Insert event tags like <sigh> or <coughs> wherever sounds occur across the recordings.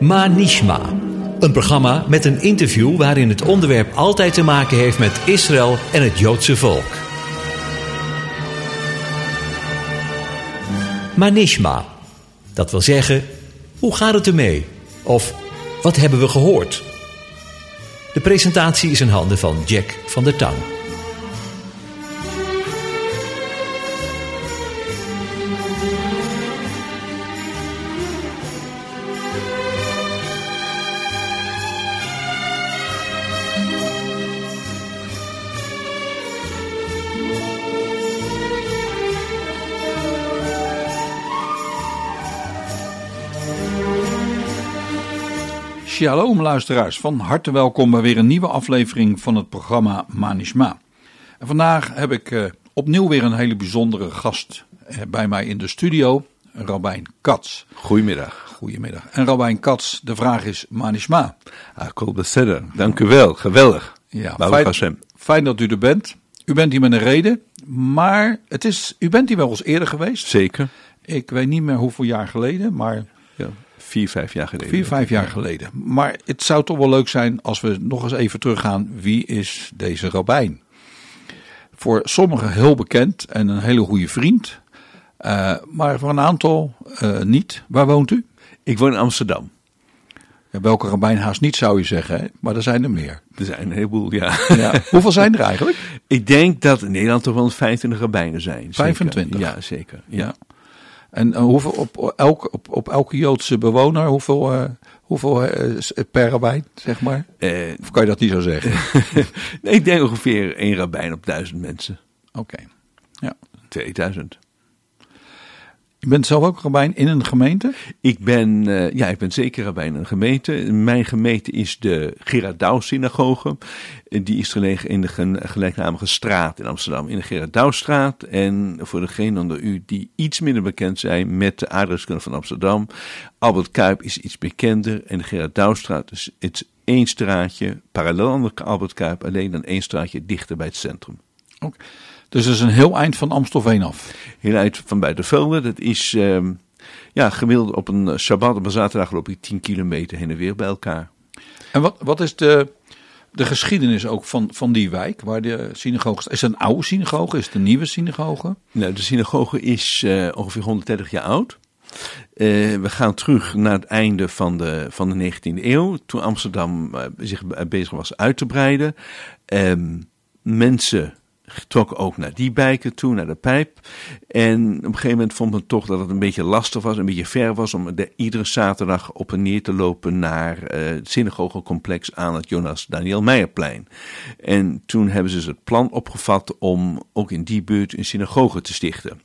Manishma. Een programma met een interview waarin het onderwerp altijd te maken heeft met Israël en het Joodse volk. Manishma. Dat wil zeggen, hoe gaat het ermee? Of wat hebben we gehoord? De presentatie is in handen van Jack van der Tang. Shalom luisteraars, van harte welkom bij weer een nieuwe aflevering van het programma Manishma. En vandaag heb ik uh, opnieuw weer een hele bijzondere gast uh, bij mij in de studio, Rabijn Katz. Goedemiddag. Goedemiddag. En Rabijn Katz, de vraag is Manishma. Akol beseder, dank u wel, geweldig. Ja, fijn, fijn dat u er bent. U bent hier met een reden, maar het is, u bent hier wel eens eerder geweest. Zeker. Ik weet niet meer hoeveel jaar geleden, maar... Ja, vier, vijf jaar geleden. Vier, vijf jaar geleden. Maar het zou toch wel leuk zijn als we nog eens even teruggaan. Wie is deze rabbijn? Voor sommigen heel bekend en een hele goede vriend. Uh, maar voor een aantal uh, niet. Waar woont u? Ik woon in Amsterdam. Ja, welke rabbijn haast niet zou je zeggen, hè? maar er zijn er meer. Er zijn een heleboel, ja. ja. Hoeveel zijn er eigenlijk? <laughs> Ik denk dat in Nederland toch wel 25 rabbijnen zijn. 25? Zeker. Ja, zeker. Ja. ja. En uh, hoeveel op, elke, op, op elke Joodse bewoner, hoeveel, uh, hoeveel uh, per rabbijn, zeg maar? of kan je dat niet zo zeggen? <laughs> nee, ik denk ongeveer één rabbijn op duizend mensen. Oké, okay. ja. 2000. Je bent zelf ook rabbijn in een gemeente? Ik ben, uh, ja, ik ben zeker rabbijn in een gemeente. Mijn gemeente is de Gerard Douw synagoge. Die is gelegen in de gelijknamige straat in Amsterdam, in de Gerard Douwstraat. En voor degenen onder u die iets minder bekend zijn met de aardrijkskunde van Amsterdam, Albert Kuip is iets bekender. En de Gerard Douwstraat is het één straatje parallel aan de Albert Kuip, alleen dan één straatje dichter bij het centrum. Oké. Okay. Dus dat is een heel eind van Amstelveen af. Heel eind van Buitenvelde. Dat is um, ja, gemiddeld op een Shabbat, op een zaterdag loop je 10 kilometer heen en weer bij elkaar. En wat, wat is de, de geschiedenis ook van, van die wijk waar de synagoge is? Is het een oude synagoge? Is het een nieuwe synagoge? Nou, de synagoge is uh, ongeveer 130 jaar oud. Uh, we gaan terug naar het einde van de, van de 19e eeuw, toen Amsterdam uh, zich bezig was uit te breiden. Um, mensen trok ook naar die bijken toe, naar de pijp. En op een gegeven moment vond men toch dat het een beetje lastig was, een beetje ver was om de, iedere zaterdag op en neer te lopen naar uh, het synagogecomplex aan het Jonas Daniel Meijerplein. En toen hebben ze het plan opgevat om ook in die buurt een synagoge te stichten.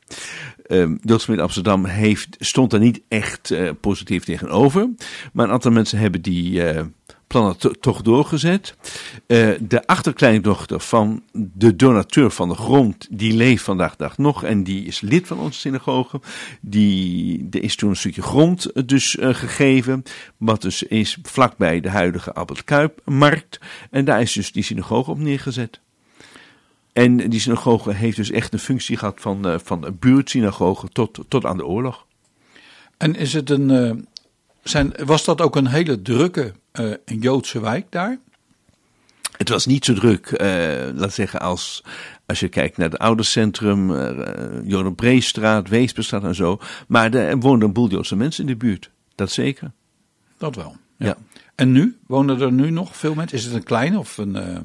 Um, Amsterdam heeft, stond daar niet echt uh, positief tegenover, maar een aantal mensen hebben die uh, plannen toch doorgezet. Uh, de achterkleindochter van de donateur van de grond, die leeft vandaag dag nog en die is lid van onze synagoge. Die, er is toen een stukje grond dus uh, gegeven, wat dus is vlakbij de huidige Albert Kuip markt. En daar is dus die synagoge op neergezet. En die synagoge heeft dus echt een functie gehad van, van buurtsynagoge tot, tot aan de oorlog. En is het een, zijn, was dat ook een hele drukke uh, een Joodse wijk daar? Het was niet zo druk, uh, laat zeggen, als, als je kijkt naar het oude centrum, uh, Johan Breestraat, Weesperstraat en zo. Maar er woonden een boel Joodse mensen in de buurt, dat zeker. Dat wel, ja. ja. En nu? Wonen er nu nog veel mensen? Is het een kleine of een... Uh...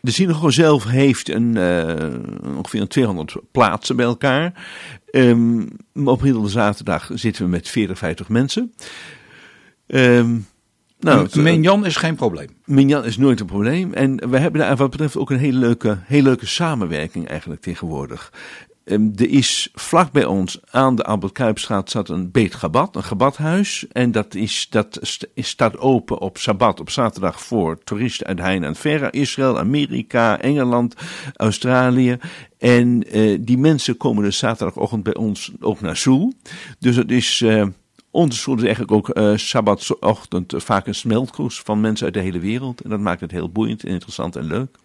De synagoge zelf heeft een, uh, ongeveer een 200 plaatsen bij elkaar. Um, op de zaterdag zitten we met 40, 50 mensen. Um, nou, Minjan is geen probleem. Minjan is nooit een probleem. En we hebben daar wat betreft ook een hele leuke, hele leuke samenwerking eigenlijk tegenwoordig. Um, er is vlak bij ons aan de Albert Kuipstraat zat een Beet Gabat, een gebadhuis. En dat, is, dat is, staat open op Sabbat, op zaterdag voor toeristen uit Heine en Verre, Israël, Amerika, Engeland, Australië. En uh, die mensen komen dus zaterdagochtend bij ons ook naar Zoel. Dus het is uh, school is eigenlijk ook uh, sabbatochtend vaak een smeltkroes van mensen uit de hele wereld. En dat maakt het heel boeiend en interessant en leuk.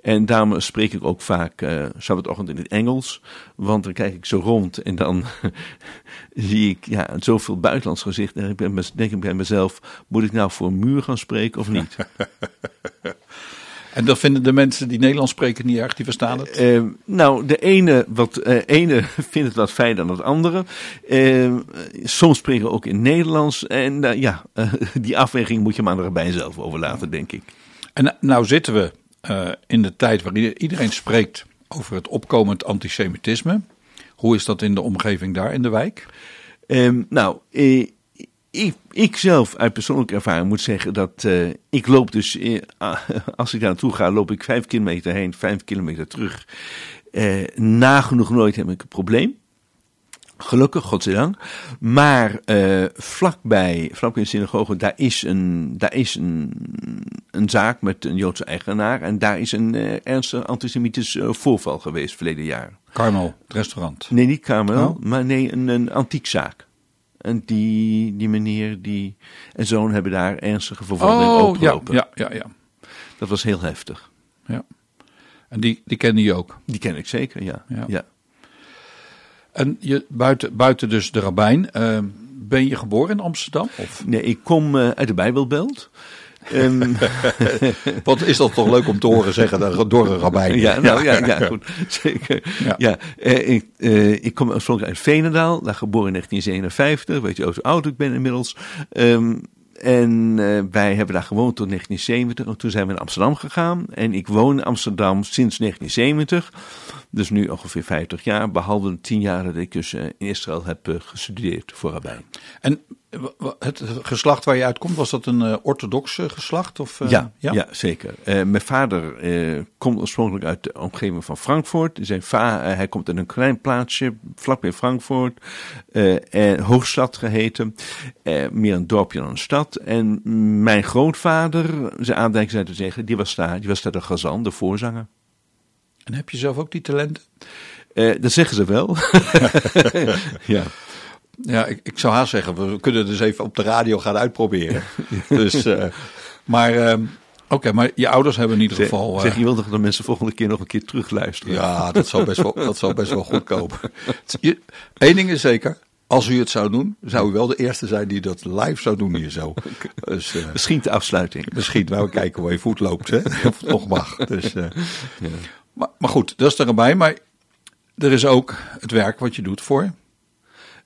En daarom spreek ik ook vaak uh, sabbatochtend in het Engels. Want dan kijk ik zo rond en dan <laughs> zie ik ja, zoveel buitenlands gezicht. En ik denk ik bij mezelf, moet ik nou voor een muur gaan spreken of niet? <laughs> En dat vinden de mensen die Nederlands spreken niet erg, die verstaan het? Uh, nou, de ene, wat, uh, ene <laughs> vindt het wat fijner dan het andere. Uh, soms spreken we ook in Nederlands. En ja, <laughs> die afweging moet je maar erbij zelf overlaten, denk ik. En nou zitten we in de tijd waarin iedereen spreekt over het opkomend antisemitisme. Hoe is dat in de omgeving daar in de wijk? Ehm, nou, ik, ik zelf uit persoonlijke ervaring moet zeggen dat uh, ik loop dus, uh, <laughs> als ik daar naartoe ga, loop ik vijf kilometer heen, vijf kilometer terug. Uh, nagenoeg nooit heb ik een probleem. Gelukkig, godzijdank. Maar vlakbij, vlakbij de synagoge, daar is, een, daar is een, een zaak met een Joodse eigenaar. En daar is een ernstig antisemitisch voorval geweest verleden jaar. Carmel, het restaurant? Nee, niet Carmel, oh. maar nee, een, een antiekzaak. En die, die meneer die, en zoon hebben daar ernstige verwondingen oh, opgelopen. Ja, ja, ja, ja. Dat was heel heftig. Ja. En die, die kende je ook? Die ken ik zeker, ja. ja. ja. En je, buiten, buiten dus de rabbijn, uh, ben je geboren in Amsterdam? Of? Nee, ik kom uh, uit de Bijbelbelt. Um, <laughs> Wat is dat toch leuk om te horen zeggen door een rabbijn. Ja, nou, ja, ja, goed. <laughs> Zeker. Ja. ja eh, ik, eh, ik kom oorspronkelijk uit Venendaal, daar geboren in 1957. Weet je hoe oud ik ben inmiddels. Um, en uh, wij hebben daar gewoond tot 1970. En toen zijn we naar Amsterdam gegaan. En ik woon in Amsterdam sinds 1970. Dus nu ongeveer 50 jaar. Behalve de 10 jaar dat ik dus uh, in Israël heb uh, gestudeerd voor rabbijn. En het geslacht waar je uitkomt, was dat een uh, orthodox geslacht? Of, ja, ja? ja, zeker. Mijn vader komt oorspronkelijk uit de omgeving van Frankfurt. Zijn va hij komt uit een klein plaatsje vlakbij Frankfurt, en Hoogstad geheten. meer een dorpje dan een stad. En mijn grootvader, zijn aandijk zei te zeggen, die was daar, die was daar de gazan, de voorzanger. En heb je zelf ook die talenten? dat zeggen ze wel. <laughs> ja. Ja, ik, ik zou haast zeggen, we kunnen dus even op de radio gaan uitproberen. <laughs> dus, uh, maar uh, oké, okay, maar je ouders hebben in ieder geval... Zeg, je wil toch dat mensen volgende keer nog een keer terugluisteren? Ja, dat zou best wel, dat zou best wel goed komen. <laughs> Eén ding is zeker, als u het zou doen, zou u wel de eerste zijn die dat live zou doen hier zo. Dus, uh, misschien de afsluiting. Misschien, nou we kijken hoe je voet loopt, hè? of het nog mag. Dus, uh, ja. Maar, maar goed, dat is er erbij. Maar er is ook het werk wat je doet voor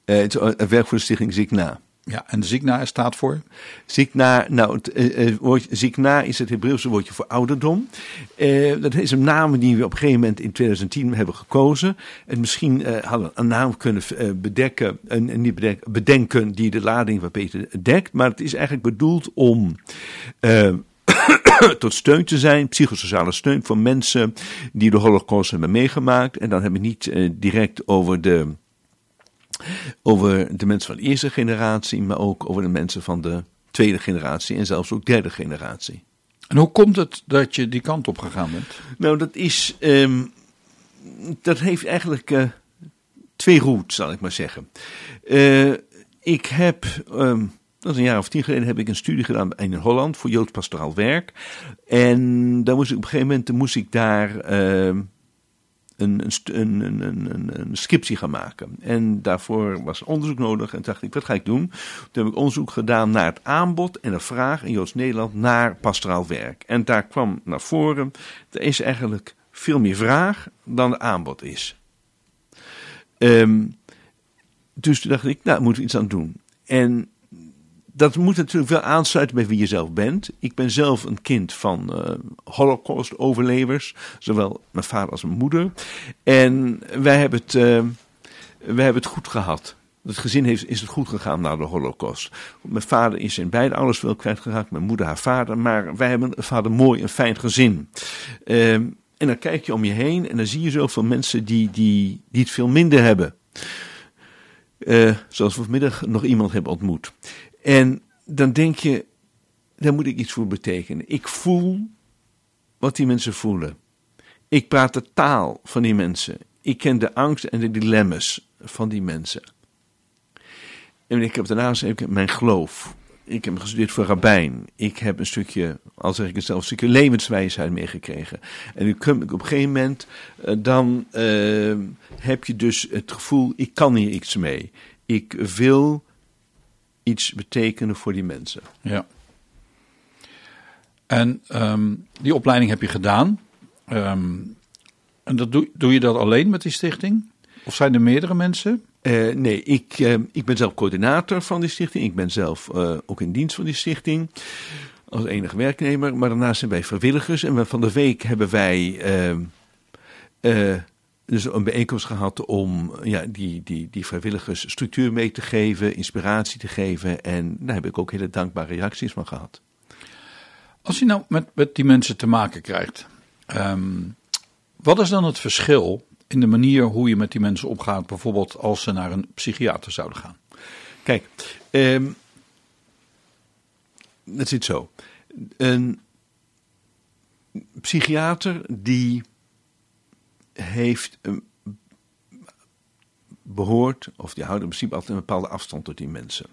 uh, het, het werk voor de stichting Zikna. Ja, en Zikna staat voor? Zikna, nou, het uh, woord, Zikna is het Hebreeuwse woordje voor ouderdom. Uh, dat is een naam die we op een gegeven moment in 2010 hebben gekozen. En misschien uh, hadden we een naam kunnen bedekken, en niet bedenken, bedenken die de lading van Peter dekt. Maar het is eigenlijk bedoeld om <coughs> tot steun te zijn, psychosociale steun voor mensen die de holocaust hebben meegemaakt. En dan hebben we niet direct over de over de mensen van de eerste generatie, maar ook over de mensen van de tweede generatie en zelfs ook derde generatie. En hoe komt het dat je die kant op gegaan bent? Nou, dat is. Um, dat heeft eigenlijk uh, twee routes, zal ik maar zeggen. Uh, ik heb. Um, dat is een jaar of tien geleden heb ik een studie gedaan in Holland voor Joods pastoraal werk. En dan moest ik op een gegeven moment moest ik daar uh, een, een, een, een, een, scriptie gaan maken. En daarvoor was onderzoek nodig. En dacht ik, wat ga ik doen? Toen heb ik onderzoek gedaan naar het aanbod en de vraag in Joods-Nederland naar pastoraal werk. En daar kwam naar voren, er is eigenlijk veel meer vraag dan de aanbod is. Um, dus toen dacht ik, nou, moeten we iets aan doen. En dat moet natuurlijk wel aansluiten bij wie je zelf bent. Ik ben zelf een kind van uh, Holocaust-overlevers, zowel mijn vader als mijn moeder. En wij hebben het, uh, wij hebben het goed gehad. Het gezin heeft, is het goed gegaan na de Holocaust. Mijn vader is zijn beide ouders wel kwijtgeraakt, mijn moeder haar vader. Maar wij hebben een vader mooi en fijn gezin. Uh, en dan kijk je om je heen en dan zie je zoveel mensen die, die, die het veel minder hebben. Uh, zoals we vanmiddag nog iemand hebben ontmoet. En dan denk je, daar moet ik iets voor betekenen. Ik voel wat die mensen voelen. Ik praat de taal van die mensen. Ik ken de angst en de dilemma's van die mensen. En ik heb daarnaast heb mijn geloof. Ik heb gestudeerd voor rabbijn. Ik heb een stukje, al zeg ik het zelf, een stukje levenswijsheid meegekregen. En nu kom ik op een gegeven moment, eh, dan eh, heb je dus het gevoel, ik kan hier iets mee. Ik wil iets betekenen voor die mensen. Ja. En ehm, die opleiding heb je gedaan. Ehm, en dat doe, doe je dat alleen met die stichting? Of zijn er meerdere mensen? Eh, nee, ik, eh, ik ben zelf coördinator van die stichting. Ik ben zelf eh, ook in dienst van die stichting. Als enige werknemer. Maar daarnaast zijn wij vrijwilligers. En we, van de week hebben wij ehm, dus een bijeenkomst gehad om ja, die, die, die vrijwilligers structuur mee te geven, inspiratie te geven. En daar heb ik ook hele dankbare reacties van gehad. Als je nou met, met die mensen te maken krijgt, ehm, wat is dan het verschil in de manier hoe je met die mensen omgaat, bijvoorbeeld als ze naar een psychiater zouden gaan? Kijk, um, het zit zo. Een psychiater die heeft behoort, of die houdt in principe altijd een bepaalde afstand tot die mensen.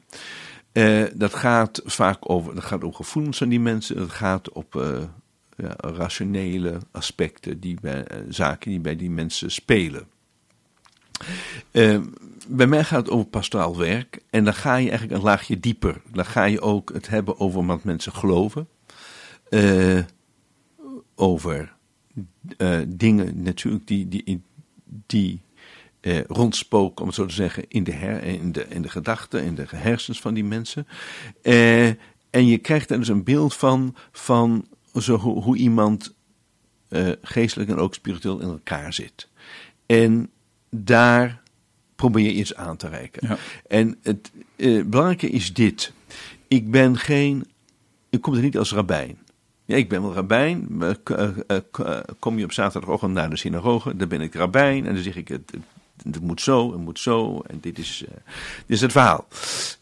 Uh, dat gaat vaak over, dat gaat over gevoelens van die mensen, dat gaat op uh, ja, rationele aspecten, die bij, uh, zaken die bij die mensen spelen. bij mij gaat het over pastoraal werk en dan ga je eigenlijk een laagje dieper. Dan ga je ook het hebben over wat mensen geloven, over dingen natuurlijk die, die, die eh, rondspook, om het zo te zeggen, in de, her, in de, in de gedachten, in de hersens van die mensen. Eh, en je krijgt er dus een beeld van, van zo, hoe, hoe iemand eh, geestelijk en ook spiritueel in elkaar zit. En daar probeer je iets aan te reiken. Ja. En het eh, belangrijke is dit. Ik ben geen, ik kom er niet als rabbijn. Ik ben wel rabbijn. Eh, eh, kom je op zaterdagochtend naar de synagoge, dan ben ik rabbijn. En dan zeg ik, het, het moet zo, het moet zo. En dit is, uh, dit is het verhaal.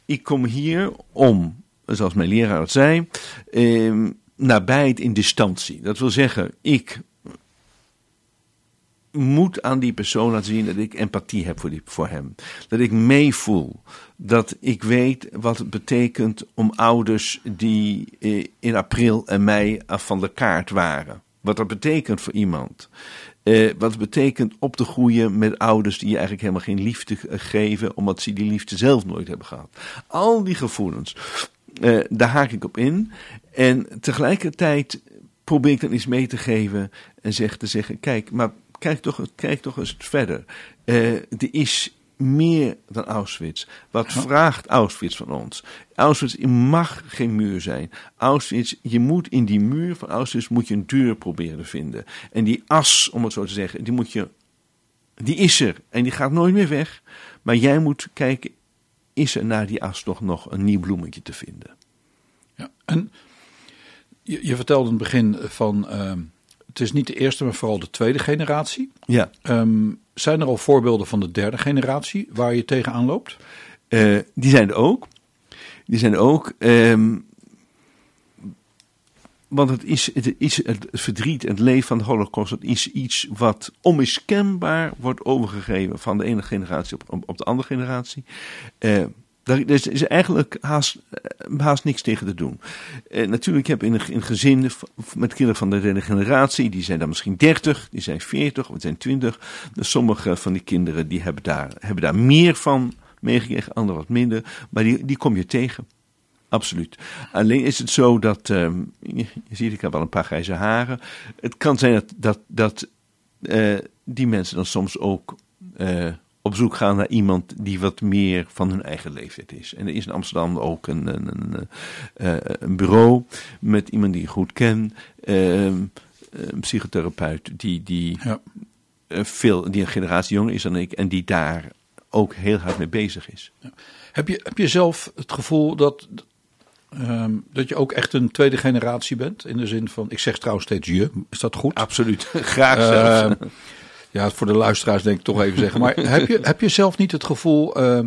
Ik kom hier om, zoals mijn leraar het zei, eh, nabijheid in distantie. Dat wil zeggen, ik moet aan die persoon laten zien dat ik empathie heb voor, die, voor hem. Dat ik meevoel. Dat ik weet wat het betekent om ouders die eh, in april en mei af van de kaart waren. Wat dat betekent voor iemand. Uh, wat betekent op te groeien met ouders die je eigenlijk helemaal geen liefde geven, omdat ze die liefde zelf nooit hebben gehad. Al die gevoelens, daar haak ik op in. En tegelijkertijd probeer ik dan iets mee te geven en zeg te zeggen: kijk, maar kijk toch, kijk toch eens verder. Uh, er is meer dan Auschwitz. Wat vraagt Auschwitz van ons? Auschwitz mag geen muur zijn. Auschwitz, je moet in die muur van Auschwitz moet je een deur proberen te vinden. En die as, om het zo te zeggen, die moet je, die is er en die gaat nooit meer weg. Maar jij moet kijken, is er na die as toch nog een nieuw bloemetje te vinden? Ja, en je, je vertelde in het begin van, uh, het is niet de eerste, maar vooral de tweede generatie. Ja. Um, zijn er al voorbeelden van de derde generatie waar je tegenaan loopt? Uh, die zijn er ook. Die zijn er ook. Um, want het is, het is het verdriet, het leven van de Holocaust, dat is iets wat onmiskenbaar wordt overgegeven van de ene generatie op, op de andere generatie. Uh, daar is, eigenlijk haast, eh, haast niks tegen te doen. Eh, natuurlijk heb in een gezin met kinderen van de generatie, die zijn dan misschien 30, die zijn 40 of zijn 20. Dus sommige van die kinderen die hebben, daar, hebben daar meer van meegekregen, anderen wat minder. Maar die, die kom je tegen. Absoluut. Alleen is het zo dat, je, je, ziet, ik heb wel een paar grijze haren. Het kan zijn dat, dat, dat uh, die mensen dan soms ook uh, op zoek gaan naar iemand die wat meer van hun eigen leeftijd is. En er is in Amsterdam ook een, een, een, een bureau met iemand die je goed kent, uh, een psychotherapeut die, die, ja. veel, die een generatie jonger is dan ik en die daar ook heel hard mee bezig is. Ja. Heb, je, heb je zelf het gevoel dat, Um, dat je ook echt een tweede generatie bent. In de zin van, ik zeg trouwens steeds je. Is dat goed? Absoluut. <laughs> Graag zelfs. Uh, ja, voor de luisteraars denk ik toch even zeggen. Maar heb je, heb je zelf niet het gevoel, uh, uh,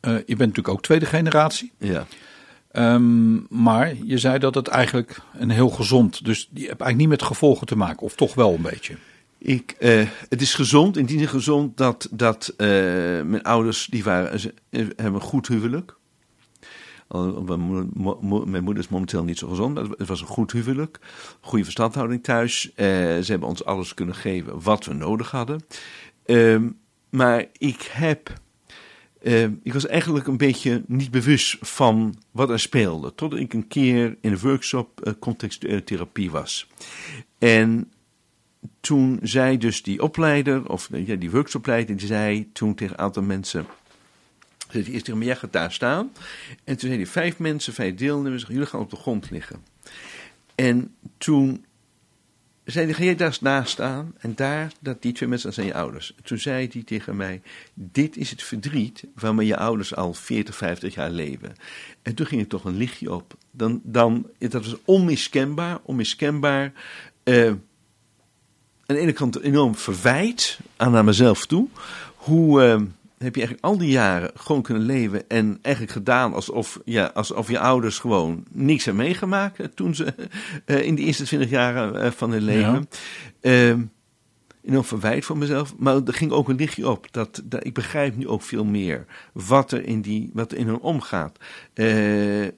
je bent natuurlijk ook tweede generatie. Ja. Um, maar je zei dat het eigenlijk een heel gezond, dus je hebt eigenlijk niet met gevolgen te maken, of toch wel een beetje? Ik, uh, het is gezond, in die zin gezond dat, dat mijn ouders, die waren, ze, hebben een goed huwelijk. Al- Mijn moeder, is momenteel niet zo gezond. maar Het was een goed huwelijk. Goede verstandhouding thuis. Eh, ze hebben ons alles kunnen geven wat we nodig hadden. Ehm, maar ik heb. eh, ik was eigenlijk een beetje niet bewust van wat er speelde. Totdat ik een keer in een workshop eh, contextuele therapie was. En toen zei dus die opleider, of eh, ja, die workshopleider, die zei toen tegen een aantal mensen. Hij eerst tegen me, jij gaat daar staan. En toen zei hij, vijf mensen, vijf deelnemers, jullie gaan op de grond liggen. En toen zei hij, ga jij daar naast staan? En daar, dat die twee mensen, dat zijn je ouders. Toen zei hij tegen mij, dit is het verdriet waarmee je ouders al 40, 50 jaar leven. En toen ging er toch een lichtje op. Dan, dan, dat was onmiskenbaar, onmiskenbaar. eh, aan de ene kant enorm verwijt aan naar mezelf toe. Hoe eh, heb je eigenlijk al die jaren gewoon kunnen leven en eigenlijk gedaan alsof, ja, alsof je ouders gewoon niks hebben meegemaakt eh, toen ze <laughs> eh, in de eerste twintig jaren eh, van hun leven. Ehm, enorm verwijt van mezelf, maar er ging ook een lichtje op. Dat, dat, ik begrijp nu ook veel meer wat er in, die, wat er in hen omgaat.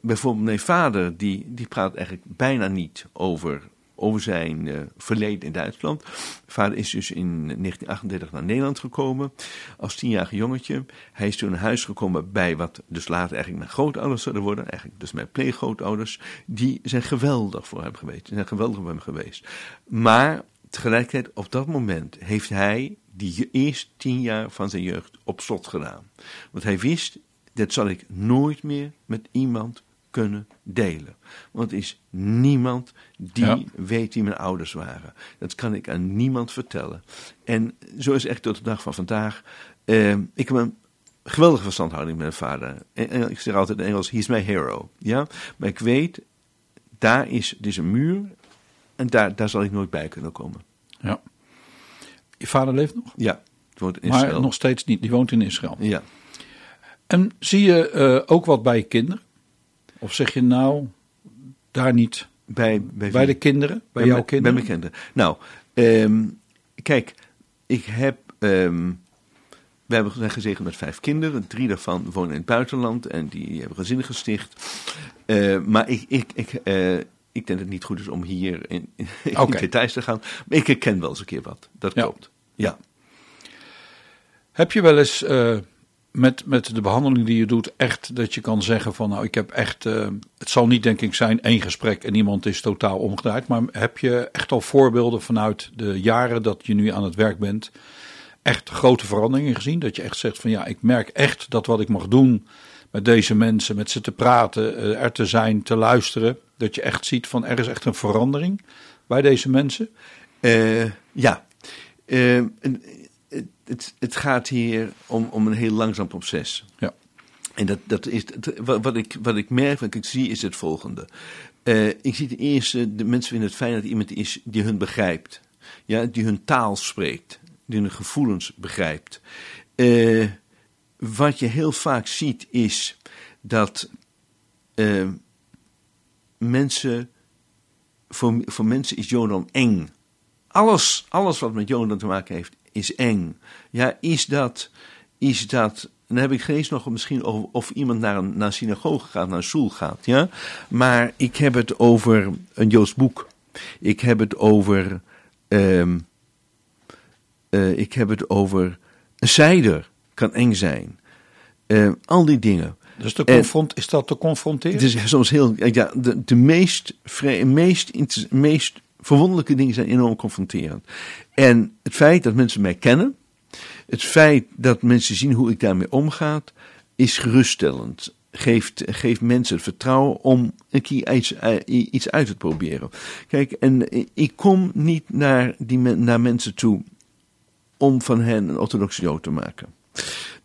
Bijvoorbeeld mijn vader, die, die praat eigenlijk bijna niet over, over zijn eh, verleden in Duitsland. Vader is dus in 1938 naar Nederland gekomen als tienjarig jongetje. Hij is toen naar huis gekomen bij wat dus later eigenlijk mijn grootouders zouden worden. Eigenlijk dus mijn pleeggrootouders. Die zijn geweldig voor hem geweest. Die zijn geweldig voor hem geweest. Maar tegelijkertijd op dat moment heeft hij die eerste tien jaar van zijn jeugd op slot gedaan. Want hij wist, dat zal ik nooit meer met iemand kunnen delen. Want er is niemand die Ja. weet wie mijn ouders waren. Dat kan ik aan niemand vertellen. En zo is echt tot de dag van vandaag. Eh, ik heb een geweldige verstandhouding met mijn vader. En, en ik zeg altijd in Engels, he's my hero. Ja? Maar ik weet, daar is, is een muur en daar, daar zal ik nooit bij kunnen komen. Ja. Je vader leeft nog? Ja, het wordt in maar Israël. nog steeds niet. Die woont in Israël. Ja. En zie je eh, ook wat bij je kinderen? Of zeg je nou, daar niet? Bij, bij, de kinderen? Bij, Bij jouw kinderen? Bij mijn kinderen. Nou, ehm, kijk, ik heb. ehm, we hebben zijn gezegend met vijf kinderen. Drie daarvan wonen in het buitenland en die hebben gezinnen gesticht. Eh, maar ik, ik, ik, eh, ik denk dat het niet goed is om hier in, in <laughs> Oké. details te gaan. Maar ik herken wel eens een keer wat. Dat Ja. klopt. Ja. Heb je wel eens eh, met, met de behandeling die je doet echt dat je kan zeggen van nou ik heb echt, eh, het zal niet denk ik zijn één gesprek en iemand is totaal omgedraaid. Maar heb je echt al voorbeelden vanuit de jaren dat je nu aan het werk bent, echt grote veranderingen gezien? Dat je echt zegt van ja ik merk echt dat wat ik mag doen met deze mensen, met ze te praten, eh, er te zijn, te luisteren. Dat je echt ziet van er is echt een verandering bij deze mensen. Eh, ja. Het, het gaat hier om, om een heel langzaam proces. Ja. En dat, dat is, het- wat, wat, ik, wat ik merk, wat ik zie, is het volgende. Eh, ik zie ten eerste, de mensen vinden het fijn dat iemand is die hun begrijpt. Ja, die hun taal spreekt, die hun gevoelens begrijpt. Eh, wat je heel vaak ziet is dat eh, mensen, voor, voor mensen is Jonathan eng. Alles, alles wat met Jonathan te maken heeft, is eng. Ja, is dat, is dat, dan heb ik geen eens nog misschien over of iemand naar een, naar een synagoge gaat, naar een stoel gaat, ja. Maar ik heb het over een Joods boek. Ik heb het over, ehm, eh, ik heb het over een zijder, kan eng zijn. Eh, al die dingen. Dus de En- confront, is dat te confronteren? Het is soms heel. Ja, de, de meest, meest, meest verwonderlijke dingen zijn enorm confronterend. En het feit dat mensen mij kennen, het feit dat mensen zien hoe ik daarmee omgaat, is geruststellend. Geeft, geeft mensen het vertrouwen om een keer iets, eh, iets uit te proberen. Kijk, en ik kom niet naar, die, naar mensen toe om van hen een orthodoxe jood te maken.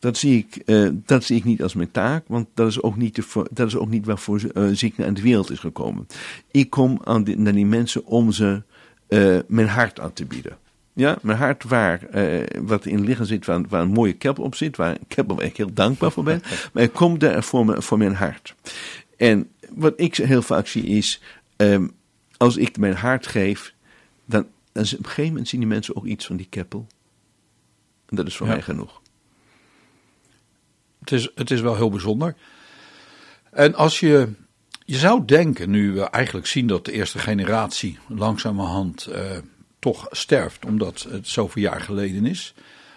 Dat zie, ik, eh, dat zie ik niet als mijn taak, want dat is ook niet, de, dat is ook niet waarvoor ze, eh, ziek naar de wereld is gekomen. Ik kom aan die, naar die mensen om ze eh, mijn hart aan te bieden. Ja, mijn hart waar, wat in liggen zit, waar, waar een mooie cap op zit, waar ik heb ik heel dankbaar voor ben. <laughs> Maar ik kom daar voor, me, voor mijn hart. En wat ik heel vaak zie is, ehm, als ik mijn hart geef, dan, dan op een gegeven moment zien die mensen ook iets van die keppel. En dat is voor Ja. mij genoeg. Het is, het is wel heel bijzonder. En als je, je zou denken, nu we eigenlijk zien dat de eerste generatie langzamerhand uh, toch sterft, omdat het zoveel jaar geleden is,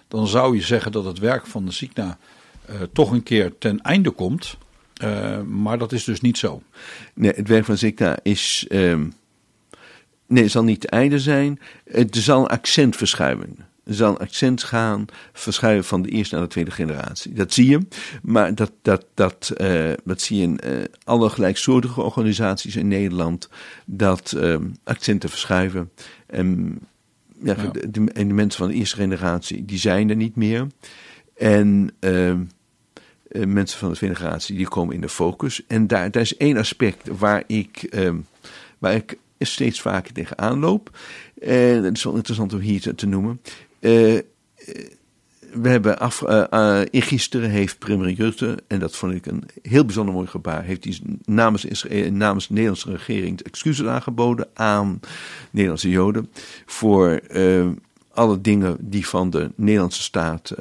dan zou je zeggen dat het werk van de Signa uh, toch een keer ten einde komt. Uh, maar dat is dus niet zo. Nee, het werk van Signa is. Um, nee, zal niet einde zijn. Er zal accent verschuiven zal accent gaan verschuiven van de eerste naar de tweede generatie. Dat zie je, maar dat, dat, dat, uh, dat zie je in uh, alle gelijksoortige organisaties in Nederland, dat uh, accenten verschuiven. En, ja, ja. De, en de mensen van de eerste generatie, die zijn er niet meer. En mensen van de tweede generatie, die komen in de focus. En daar, daar is één aspect waar ik, waar ik steeds vaker tegenaan loop. En dat is wel interessant om hier te, te noemen. Uh, we hebben af, uh, uh, gisteren heeft premier Rutte, en dat vond ik een heel bijzonder mooi gebaar, heeft hij namens, namens de Nederlandse regering excuses aangeboden aan Nederlandse Joden voor alle dingen die van de Nederlandse staat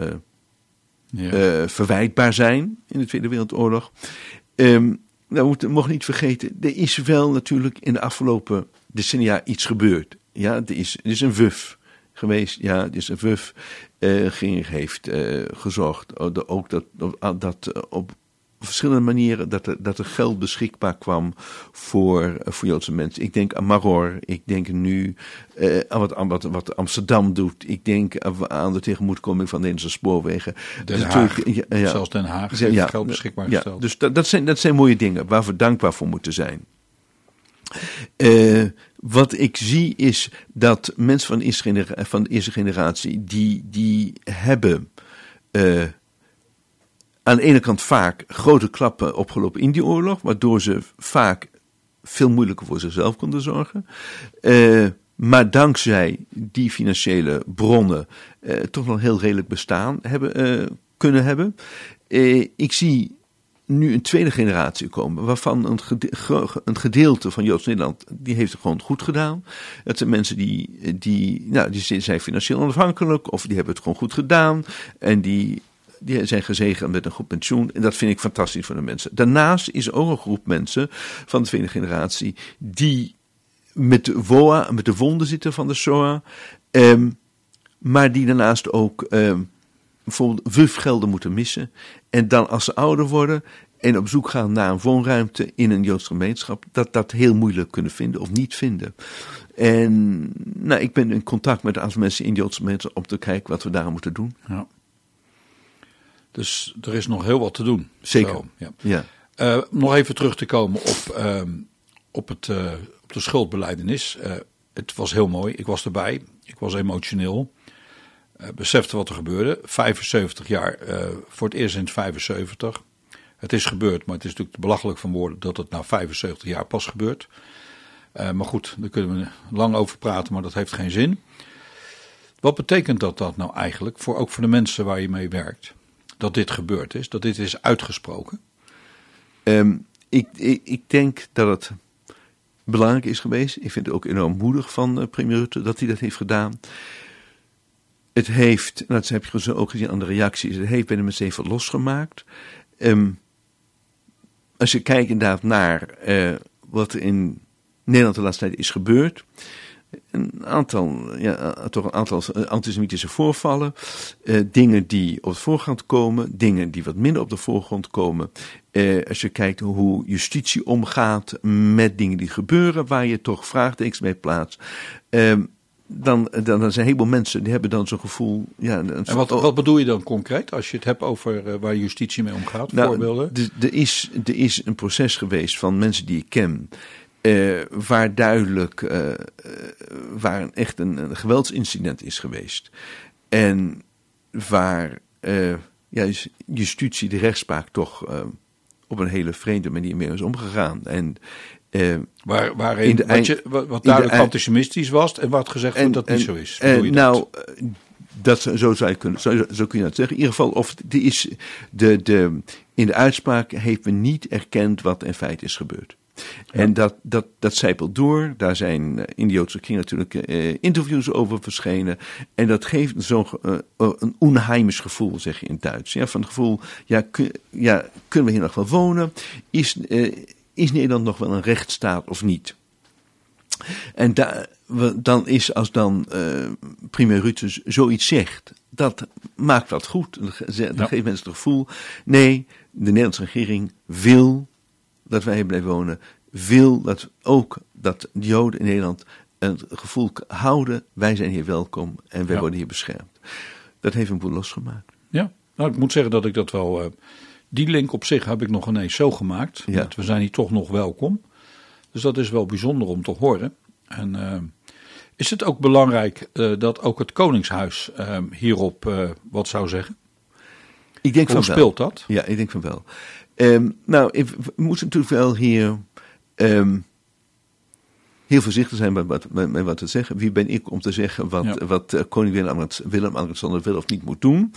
ja. verwijtbaar zijn in de Tweede Wereldoorlog. Um, nou, we mogen niet vergeten, er is wel natuurlijk in de afgelopen decennia iets gebeurd. Ja, er is, er is een wuf geweest. Ja, dus een WUF uh, ging, heeft uh, gezorgd ook dat, dat uh, op verschillende manieren dat er, dat er geld beschikbaar kwam voor, voor Joodse mensen. Ik denk aan Maror, ik denk nu aan wat, aan wat, wat Amsterdam doet. Ik denk aan de tegemoetkoming van de Nederlandse spoorwegen. Den Haag, ja, ja, zelfs Den Haag heeft ja, geld beschikbaar gesteld. dus dat, dat, zijn, dat zijn mooie dingen waar we dankbaar voor moeten zijn. Uh, wat ik zie is dat mensen van de eerste, genera van de eerste generatie, die, die hebben uh, aan de ene kant vaak grote klappen opgelopen in die oorlog, waardoor ze vaak veel moeilijker voor zichzelf konden zorgen. Uh, maar dankzij die financiële bronnen toch nog heel redelijk bestaan hebben, kunnen hebben. ik zie nu een tweede generatie komen, waarvan een, een gedeelte van Joods Nederland, die heeft het gewoon goed gedaan. Het zijn mensen die, die, nou, die zijn financieel onafhankelijk, of die hebben het gewoon goed gedaan, en die, die zijn gezegend met een goed pensioen. En dat vind ik fantastisch voor de mensen. Daarnaast is er ook een groep mensen van de tweede generatie, die met de WOA, met de wonden zitten van de SOA, um, maar die daarnaast ook... Um, bijvoorbeeld WUF-gelden moeten missen. En dan als ze ouder worden en op zoek gaan naar een woonruimte in een Joods gemeenschap, dat dat heel moeilijk kunnen vinden of niet vinden. En nou, ik ben in contact met een aantal mensen in Joodse gemeenschap om te kijken wat we daar moeten doen. Ja. Dus er is nog heel wat te doen. Zeker. Zo, ja. ja. Uh, nog even terug te komen op, uh, op, het, uh, op de schuldbeleidenis. het was heel mooi. Ik was erbij. Ik was emotioneel. Uh, besefte wat er gebeurde. 75 jaar, uh, voor het eerst in 75. Het is gebeurd, maar het is natuurlijk belachelijk van woorden dat het na 75 jaar pas gebeurt. Uh, maar goed, daar kunnen we lang over praten, maar dat heeft geen zin. Wat betekent dat, dat nou eigenlijk, voor, ook voor de mensen waar je mee werkt? Dat dit gebeurd is, dat dit is uitgesproken? Um, ik, ik, ik, denk dat het belangrijk is geweest. Ik vind het ook enorm moedig van premier Rutte dat hij dat heeft gedaan het heeft, en dat heb je ook gezien aan de reacties, het heeft bij de mensen even losgemaakt. Um, als je kijkt inderdaad naar uh, wat in Nederland de laatste tijd is gebeurd. Een aantal, ja, toch een aantal antisemitische voorvallen. Dingen die op de voorgrond komen, dingen die wat minder op de voorgrond komen. Als je kijkt hoe justitie omgaat met dingen die gebeuren, waar je toch vraagtekens mee plaatst. Um, dan, dan, dan zijn een heleboel mensen die hebben dan zo'n gevoel. Ja, en wat, wat bedoel je dan concreet als je het hebt over uh, waar justitie mee omgaat? Nou, voorbeelden? Er is, er is een proces geweest van mensen die ik ken. Uh, waar duidelijk, uh, waar echt een, een, geweldsincident is geweest. En waar ja, justitie, de rechtspraak, toch op een hele vreemde manier mee is omgegaan. En uh, waar, waarin de, wat, je, wat duidelijk antisemitisch was en wat gezegd wordt dat niet zo is. Uh, nou, dat, zo, zou je kunnen, zo, zo kun je dat zeggen. In ieder geval, of die is de, de, in de uitspraak heeft men niet erkend wat in feite is gebeurd. En dat, dat, dat zijpelt door. Daar zijn eh, in de Joodse kring natuurlijk eh, interviews over verschenen. En dat geeft zo'n uh, een onheimisch gevoel, zeg je in Duits. Ja, van het gevoel, ja, kun, ja kunnen we hier nog wel wonen? Is, uh, is Nederland nog wel een rechtsstaat of niet? En da, dan is als dan uh, premier Rutte zoiets zegt, dat maakt dat goed. Dan, dan geeft mensen het gevoel, nee, de Nederlandse regering wil dat wij hier blijven wonen, wil dat ook dat de Joden in Nederland een gevoel houden, wij zijn hier welkom en wij worden hier beschermd. Dat heeft een boel losgemaakt. Ja, nou ik moet zeggen dat ik dat wel, uh, die link op zich heb ik nog ineens zo gemaakt. Ja. Dat we zijn hier toch nog welkom. Dus dat is wel bijzonder om te horen. En uh, is het ook belangrijk uh, dat ook het Koningshuis hierop wat zou zeggen? Ik denk Hoe van speelt wel. dat? Ja, ik denk van wel. Um, nou, we moeten natuurlijk wel hier um, heel voorzichtig zijn met wat, met, met wat te zeggen. Wie ben ik om te zeggen wat, ja. wat uh, koning Willem, Willem Alexander wil of niet moet doen?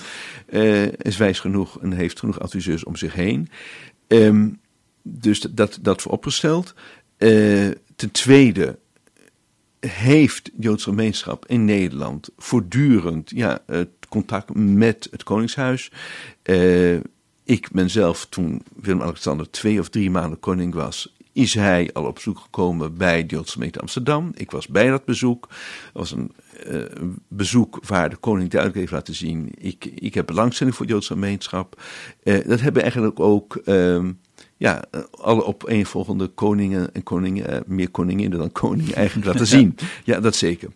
Uh, is wijs genoeg en heeft genoeg adviseurs om zich heen. Um, dus dat, dat vooropgesteld. Uh, ten tweede heeft de Joodse gemeenschap in Nederland voortdurend ja, het contact met het Koningshuis. Uh, ik ben zelf, toen Willem-Alexander twee of drie maanden koning was, is hij al op bezoek gekomen bij de Joodse gemeente Amsterdam. Ik was bij dat bezoek. Het was een uh, bezoek waar de koning duidelijk heeft laten zien, ik, ik heb belangstelling voor de Joodse gemeenschap. Uh, dat hebben eigenlijk ook... Uh, ja, alle opeenvolgende koningen en koningen, uh, meer koninginnen dan koningen <laughs> eigenlijk laten zien. Ja, dat zeker.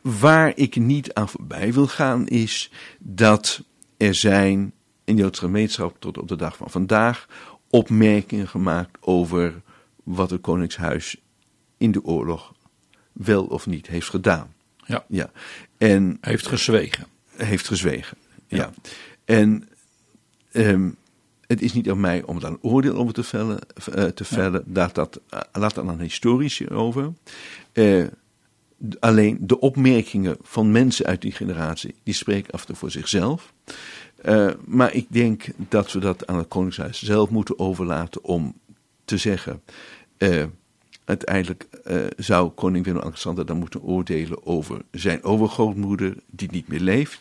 Waar ik niet aan voorbij wil gaan is dat er zijn in de Joodse gemeenschap tot op de dag van vandaag opmerkingen gemaakt over wat het Koningshuis in de oorlog wel of niet heeft gedaan. Ja. ja. En, heeft gezwegen. Heeft gezwegen, ja. ja. En um, het is niet aan mij om daar een oordeel over te vellen. Uh, te vellen. Ja. Laat, dat, uh, laat dat aan historici over. Uh, alleen de opmerkingen van mensen uit die generatie, die spreken af en toe voor zichzelf. Uh, maar ik denk dat we dat aan het Koningshuis zelf moeten overlaten om te zeggen. Uh, uiteindelijk uh, zou koning Willem-Alexander dan moeten oordelen over zijn overgrootmoeder, die niet meer leeft.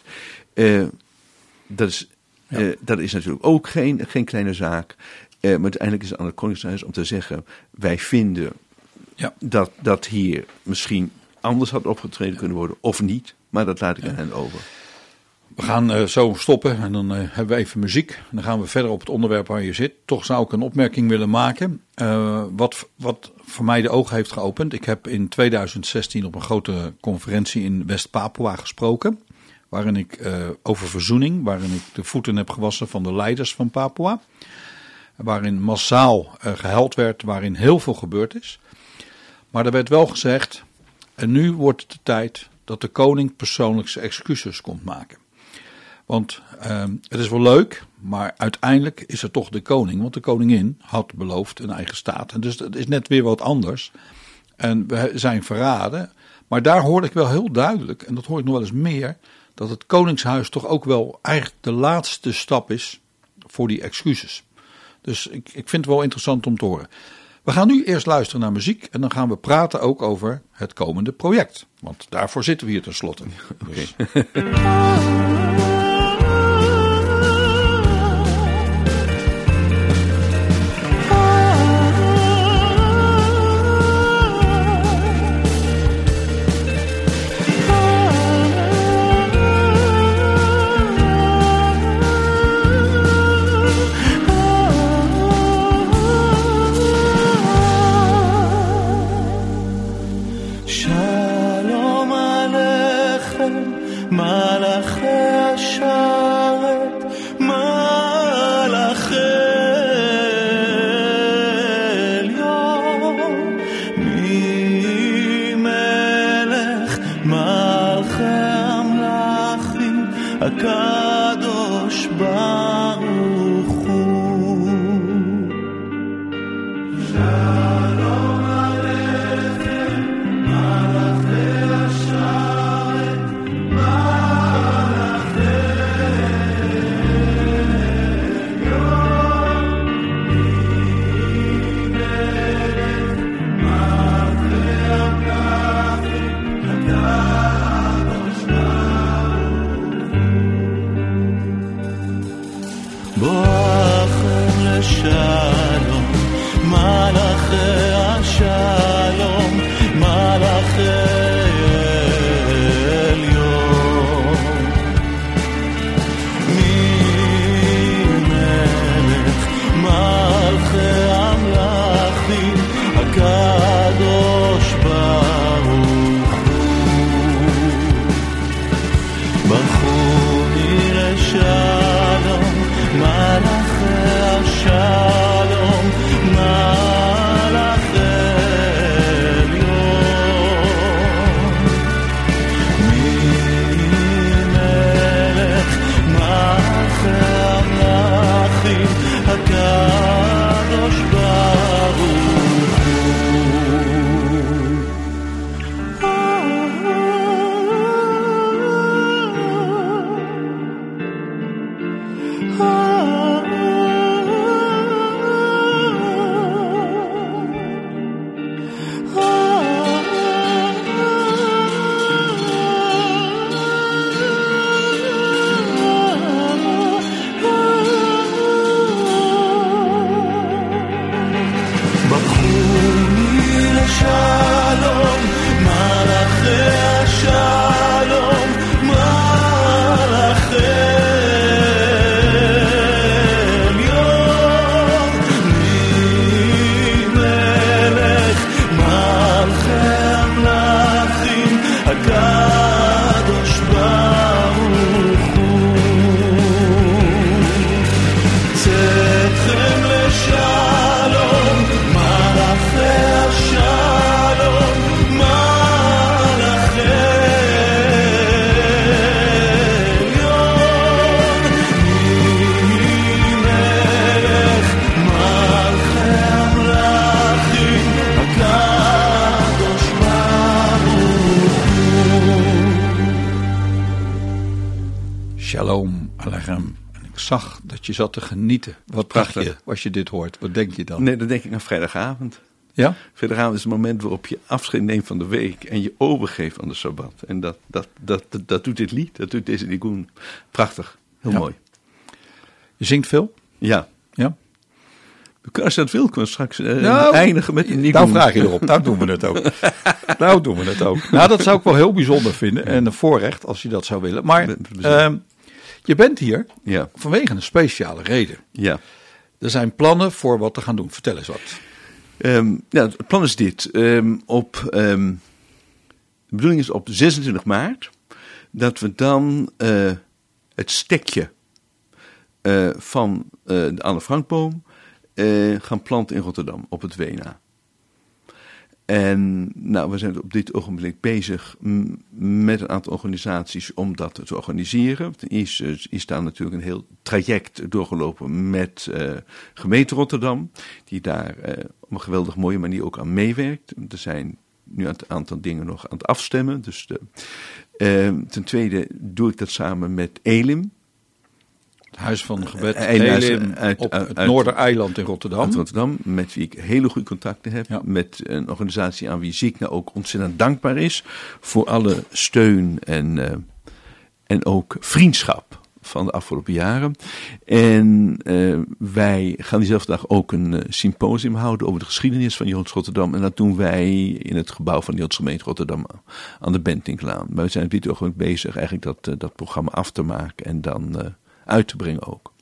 dat, is, ja. dat is natuurlijk ook geen, geen kleine zaak. maar uiteindelijk is het aan het Koningshuis om te zeggen: wij vinden ja. dat, dat hier misschien anders had opgetreden kunnen worden, of niet. Maar dat laat ik aan hen over. We gaan uh, zo stoppen en dan uh, hebben we even muziek. En dan gaan we verder op het onderwerp waar je zit. Toch zou ik een opmerking willen maken. Uh, wat, wat voor mij de ogen heeft geopend. Ik heb in 2016 op een grote conferentie in West-Papua gesproken. Waarin ik over verzoening, waarin ik de voeten heb gewassen van de leiders van Papua. Waarin massaal gehuild werd, waarin heel veel gebeurd is. Maar er werd wel gezegd, en nu wordt het de tijd dat de koning persoonlijk zijn excuses komt maken. Want uh, het is wel leuk, maar uiteindelijk is het toch de koning. Want de koningin had beloofd een eigen staat. En dus dat is net weer wat anders. En we zijn verraden. Maar daar hoorde ik wel heel duidelijk, en dat hoor ik nog wel eens meer, dat het koningshuis toch ook wel eigenlijk de laatste stap is voor die excuses. Dus ik, ik vind het wel interessant om te horen. We gaan nu eerst luisteren naar muziek en dan gaan we praten ook over het komende project. Want daarvoor zitten we hier tenslotte. Okay. Dus. <laughs> שלום עליכם, מלאכי השם. Zat te genieten. Wat Prachtig. je als je dit hoort? Wat denk je dan? Nee, dan denk ik aan vrijdagavond. Ja? Vrijdagavond is het moment waarop je afscheid neemt van de week en je overgeeft aan de Sabbat. En dat, dat, dat, dat, dat doet dit lied, dat doet deze Nigun. Prachtig, heel Ja. mooi. Je zingt veel? Ja. Ja? Als je dat wil, kunnen we straks Nou, eindigen met een Nigun. Nou vraag je erop. Nou doen we het ook. <laughs> nou doen we het ook. Nou, dat zou ik wel heel bijzonder vinden. En een voorrecht als je dat zou willen. Maar ehm, je bent hier Ja, vanwege een speciale reden. ja. Er zijn plannen voor wat te gaan doen. Vertel eens wat. Ja, het plan is dit. Ehm, op, ehm, de bedoeling is op 26 maart dat we dan eh, het stekje eh, van eh, de Anne Frankboom gaan planten in Rotterdam op het Wena. En nou, we zijn op dit ogenblik bezig met een aantal organisaties om dat te organiseren. Ten eerste is daar natuurlijk een heel traject doorgelopen met eh gemeente Rotterdam, die daar eh, op een geweldig mooie manier ook aan meewerkt. Er zijn nu een aantal dingen nog aan het afstemmen. Dus de, eh, ten tweede doe ik dat samen met Elim. Het Huis van Gebed Elim uit- op het uit- Noordereiland in Rotterdam. uit Rotterdam, met wie ik hele goede contacten heb. Ja. Met een organisatie aan wie Ziekna ook ontzettend dankbaar is voor alle steun en, eh, en ook vriendschap van de afgelopen jaren. En eh, wij gaan diezelfde dag ook een eh, symposium houden over de geschiedenis van Joods Rotterdam. En dat doen wij in het gebouw van de Joods gemeente Rotterdam aan de Bentinklaan. Maar we zijn op dit ogenblik bezig eigenlijk dat, dat programma af te maken en dan uit te brengen ook.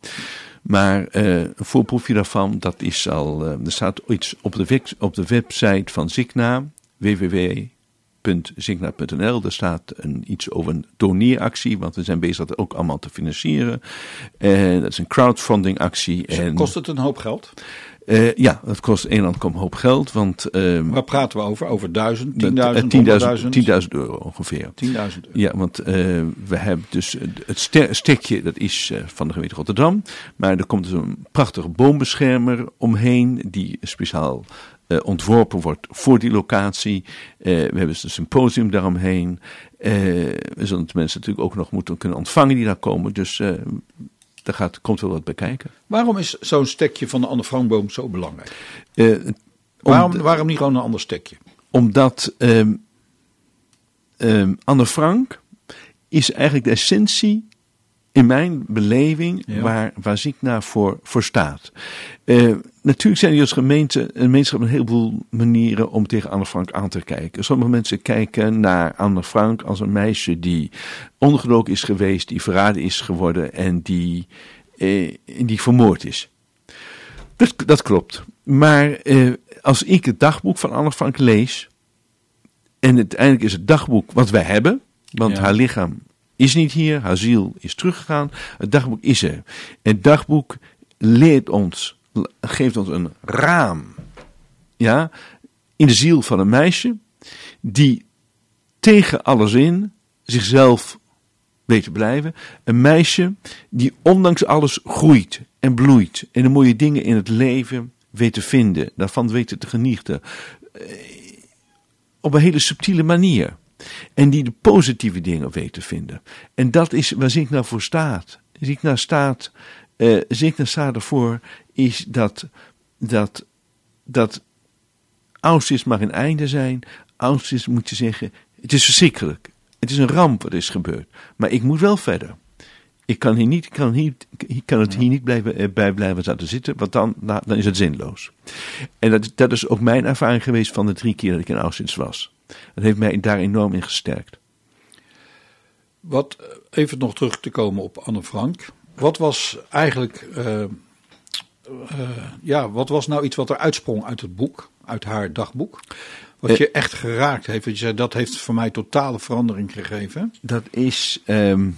Maar eh, een voorproefje daarvan, dat is al. eh, er staat iets op de, web- op de website van Zigna, www.zigna.nl. Daar staat een, iets over een doneeractie, want we zijn bezig dat ook allemaal te financieren. Eh, dat is een crowdfunding actie. En, Kost het een hoop geld? Eh, ja, dat kost een en ander kom hoop geld, want. eh, Waar praten we over? Over duizend, eh, tienduizend, 10.000 honderdduizend? 10.000 euro ongeveer. 10.000 euro. Ja, want eh, we hebben dus het ste- stekje, dat is van de gemeente Rotterdam. Maar er komt dus een prachtige boombeschermer omheen, die speciaal ontworpen wordt voor die locatie. We hebben dus een symposium daaromheen. We zullen de mensen natuurlijk ook nog moeten kunnen ontvangen die daar komen. Dus daar gaat, komt wel wat bij kijken. Waarom is zo'n stekje van de Anne Frankboom zo belangrijk? Eh, om- Waarom, waarom niet gewoon een ander stekje? Omdat ehm, ehm, Anne Frank is eigenlijk de essentie in mijn beleving Ja. waar, waar Ziekna voor, voor staat. Eh, natuurlijk zijn er als gemeente een gemeenschap een heleboel manieren om tegen Anne Frank aan te kijken. Sommige mensen kijken naar Anne Frank als een meisje die ongedoken is geweest, die verraden is geworden en die, eh, die vermoord is. Dat, dat klopt. Maar eh, als ik het dagboek van Anne Frank lees, en uiteindelijk is het dagboek wat wij hebben, want Ja. haar lichaam is niet hier, haar ziel is teruggegaan, het dagboek is er. Het dagboek leert ons, geeft ons een raam, ja, in de ziel van een meisje, die tegen alles in zichzelf weet te blijven. Een meisje die ondanks alles groeit en bloeit en de mooie dingen in het leven weet te vinden, daarvan weet te genieten. Eh, Op een hele subtiele manier. En die de positieve dingen weet te vinden. En dat is waar Zinkna voor staat. Zinkna staat, Zinkna staat ervoor is dat, dat, dat Auschwitz mag een einde zijn. Auschwitz moet je zeggen, het is verschrikkelijk. Het is een ramp wat is gebeurd. Maar ik moet wel verder. Ik kan, hier niet, ik kan, hier, ik kan het hier niet blijven, eh, bij blijven laten zitten, want dan, dan dan is het zinloos. En dat, dat is ook mijn ervaring geweest van de drie keer dat ik in Auschwitz was. Dat heeft mij daar enorm in gesterkt. Wat, eh, even nog terug te komen op Anne Frank. Wat was eigenlijk, eh, eh, ja, wat was nou iets wat er uitsprong uit het boek, uit haar dagboek? Wat je echt geraakt heeft, want je zei dat heeft voor mij totale verandering gegeven. Dat is, ehm,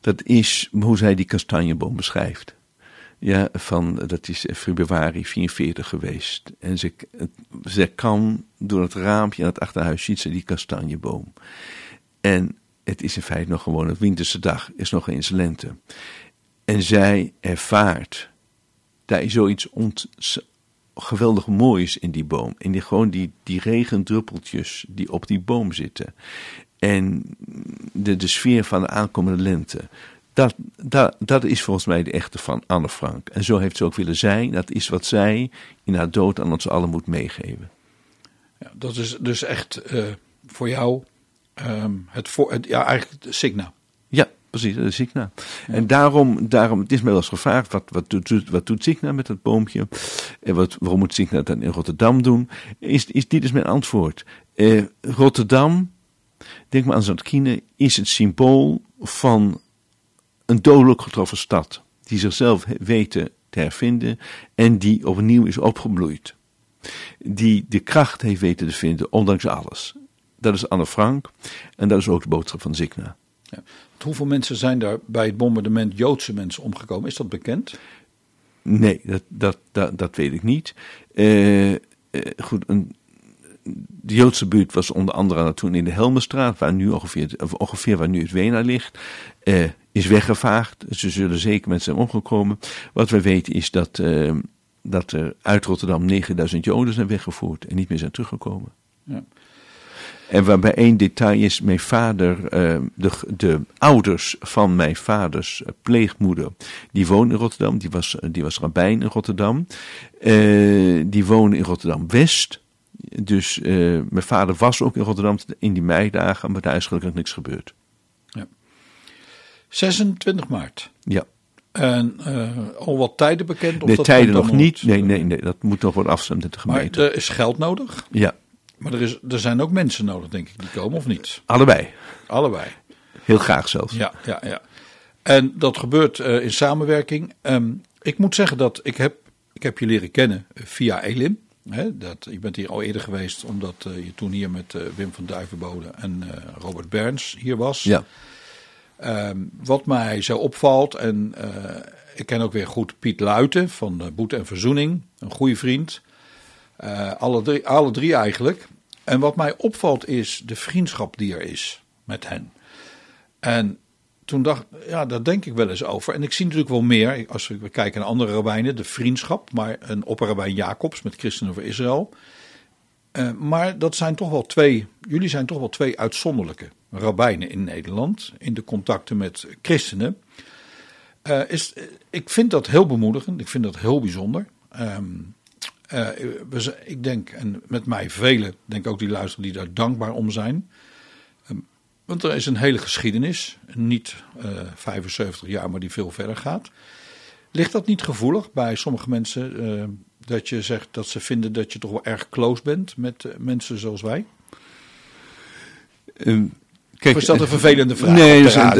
dat is hoe zij die kastanjeboom beschrijft. Ja, van, dat is februari 44 geweest. En ze, ze kan door het raampje aan het achterhuis ziet ze die kastanjeboom. En het is in feite nog gewoon een winterse dag, is nog eens lente. En zij ervaart, daar is zoiets ont, geweldig moois in die boom. En die, gewoon die, die regendruppeltjes die op die boom zitten. En de, de sfeer van de aankomende lente. Dat, dat, dat is volgens mij de echte van Anne Frank. En zo heeft ze ook willen zijn. Dat is wat zij in haar dood aan ons allen moet meegeven. Ja, dat is dus echt eh, voor jou ehm, het, voor, het, ja, eigenlijk de Signa. Ja, precies, is Signa. En daarom, daarom, het is mij wel eens gevraagd, wat, wat, doet, wat doet Signa met dat boompje? En wat, waarom moet Signa dat in Rotterdam doen? Is, is, dit is mijn antwoord. Eh, Rotterdam, denk maar aan Zantkine, is het symbool van een dodelijk getroffen stad. Die zichzelf weten te hervinden en die opnieuw is opgebloeid. Die de kracht heeft weten te vinden, ondanks alles. Dat is Anne Frank en dat is ook de boodschap van Signa. Ja. Hoeveel mensen zijn daar bij het bombardement Joodse mensen omgekomen? Is dat bekend? Nee, dat, dat, dat, dat weet ik niet. Eh, eh, goed, een, de Joodse buurt was onder andere toen in de Helmenstraat, waar nu ongeveer, ongeveer waar nu het Wena ligt, eh, is weggevaagd. Ze zullen zeker met zijn omgekomen. Wat we weten is dat, eh, dat er uit Rotterdam 9000 Joden zijn weggevoerd en niet meer zijn teruggekomen. Ja. En waarbij één detail is, mijn vader, eh, de, de ouders van mijn vaders eh, pleegmoeder, die woonde in Rotterdam, die was, die was rabbijn in Rotterdam. Die woonde in Rotterdam-West. Dus mijn vader was ook in Rotterdam in die meidagen, maar daar is gelukkig niks gebeurd. 26 maart. Ja, En eh, al wat tijden bekend? Of de dat tijden nog niet. Nee, nee, nee, dat moet nog worden afgestemd met de Maar gemeente. er is geld nodig. Ja, Maar er, is, er zijn ook mensen nodig, denk ik, die komen of niet? allebei. Allebei. Heel graag zelfs. Ja, ja, ja. En dat gebeurt eh, in samenwerking. Ehm, ik moet zeggen dat ik heb, ik heb je leren kennen eh, via Elim. Hè, dat, je bent hier al eerder geweest, omdat je toen hier met Wim van Duivenbode en Robert Berns hier was. Ja. Ehm, wat mij zo opvalt, en eh, ik ken ook weer goed Piet Luiten van eh, Boete en Verzoening, een goede vriend. Eh, alle, drie, alle drie eigenlijk. En wat mij opvalt is de vriendschap die er is met hen. En toen dacht ja, daar denk ik wel eens over. En ik zie natuurlijk wel meer, als we kijken naar andere rabbijnen, de vriendschap. Maar een opperrabijn Jacobs met Christen over Israël. Maar dat zijn toch wel twee, jullie zijn toch wel twee uitzonderlijke rabbijnen in Nederland. In de contacten met christenen. Eh, is, ik vind dat heel bemoedigend. Ik vind dat heel bijzonder. Ehm, eh, we ik denk, en met mij velen, denk ook die luisteren die daar dankbaar om zijn. Ehm, want er is een hele geschiedenis, niet eh 75 jaar, maar die veel verder gaat. Ligt dat niet gevoelig bij sommige mensen eh, dat je zegt dat ze vinden dat je toch wel erg close bent met eh, mensen zoals wij? Ehm, kijk, is dat een vervelende vraag? Nee, is een, <laughs>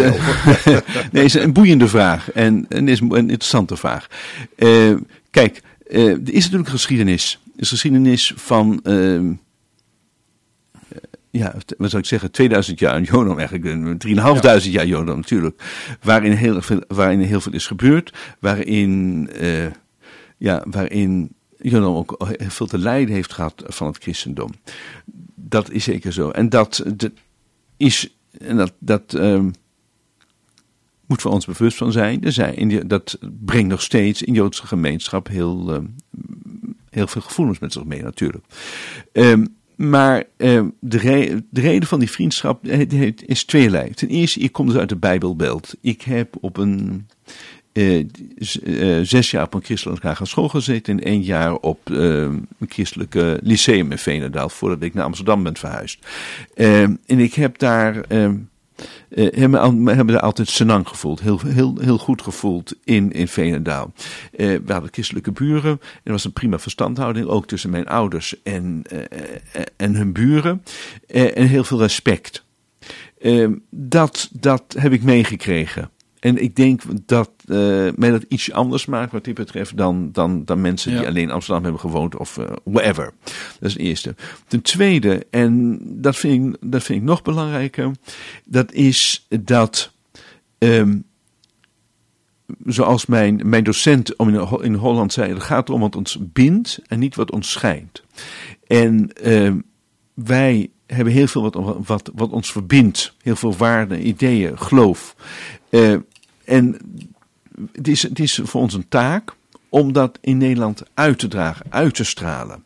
nee, het is een boeiende vraag en, en is een interessante vraag. Eh, kijk, eh, er is natuurlijk geschiedenis. is geschiedenis van, ehm, eh, ja, wat zou ik zeggen, 2000 jaar Jodam eigenlijk, 3.500 jaar Jodam natuurlijk, waarin heel, veel, waarin heel veel is gebeurd, waarin, ja, waarin Jodam ook heel veel te lijden heeft gehad van het christendom. Dat is zeker zo. En dat is, en dat, dat um, moet voor ons bewust van zijn. Er zijn dat brengt nog steeds in Joodse gemeenschap heel, um, heel veel gevoelens met zich mee natuurlijk. Um, maar de, de, reden van die vriendschap is tweelei. Ten eerste, ik kom dus uit de Bijbelbeeld. Ik heb op een uh, uh, zes jaar op een christelijke school gezeten en één jaar op een christelijke lyceum in Veenendaal, voordat ik naar Amsterdam ben verhuisd. en ik heb daar hebben, hebben daar altijd senang gevoeld. Heel, heel, heel goed gevoeld in, in Veenendaal. We hadden christelijke buren. En er was een prima verstandhouding, ook tussen mijn ouders en, en hun buren. en heel veel respect. dat, dat heb ik meegekregen. En ik denk dat uh, mij dat iets anders maakt wat dit betreft dan, dan, dan mensen die alleen in Amsterdam hebben gewoond of uh, whatever. Dat is het eerste. Ten tweede, en dat vind ik, dat vind ik nog belangrijker, dat is dat, um, zoals mijn, mijn docent in, in Holland zei, het gaat om wat ons bindt en niet wat ons schijnt. En um, wij hebben heel veel wat, wat, wat ons verbindt. Heel veel waarden, ideeën, geloof. Uh, en het is, het is voor ons een taak om dat in Nederland uit te dragen, uit te stralen.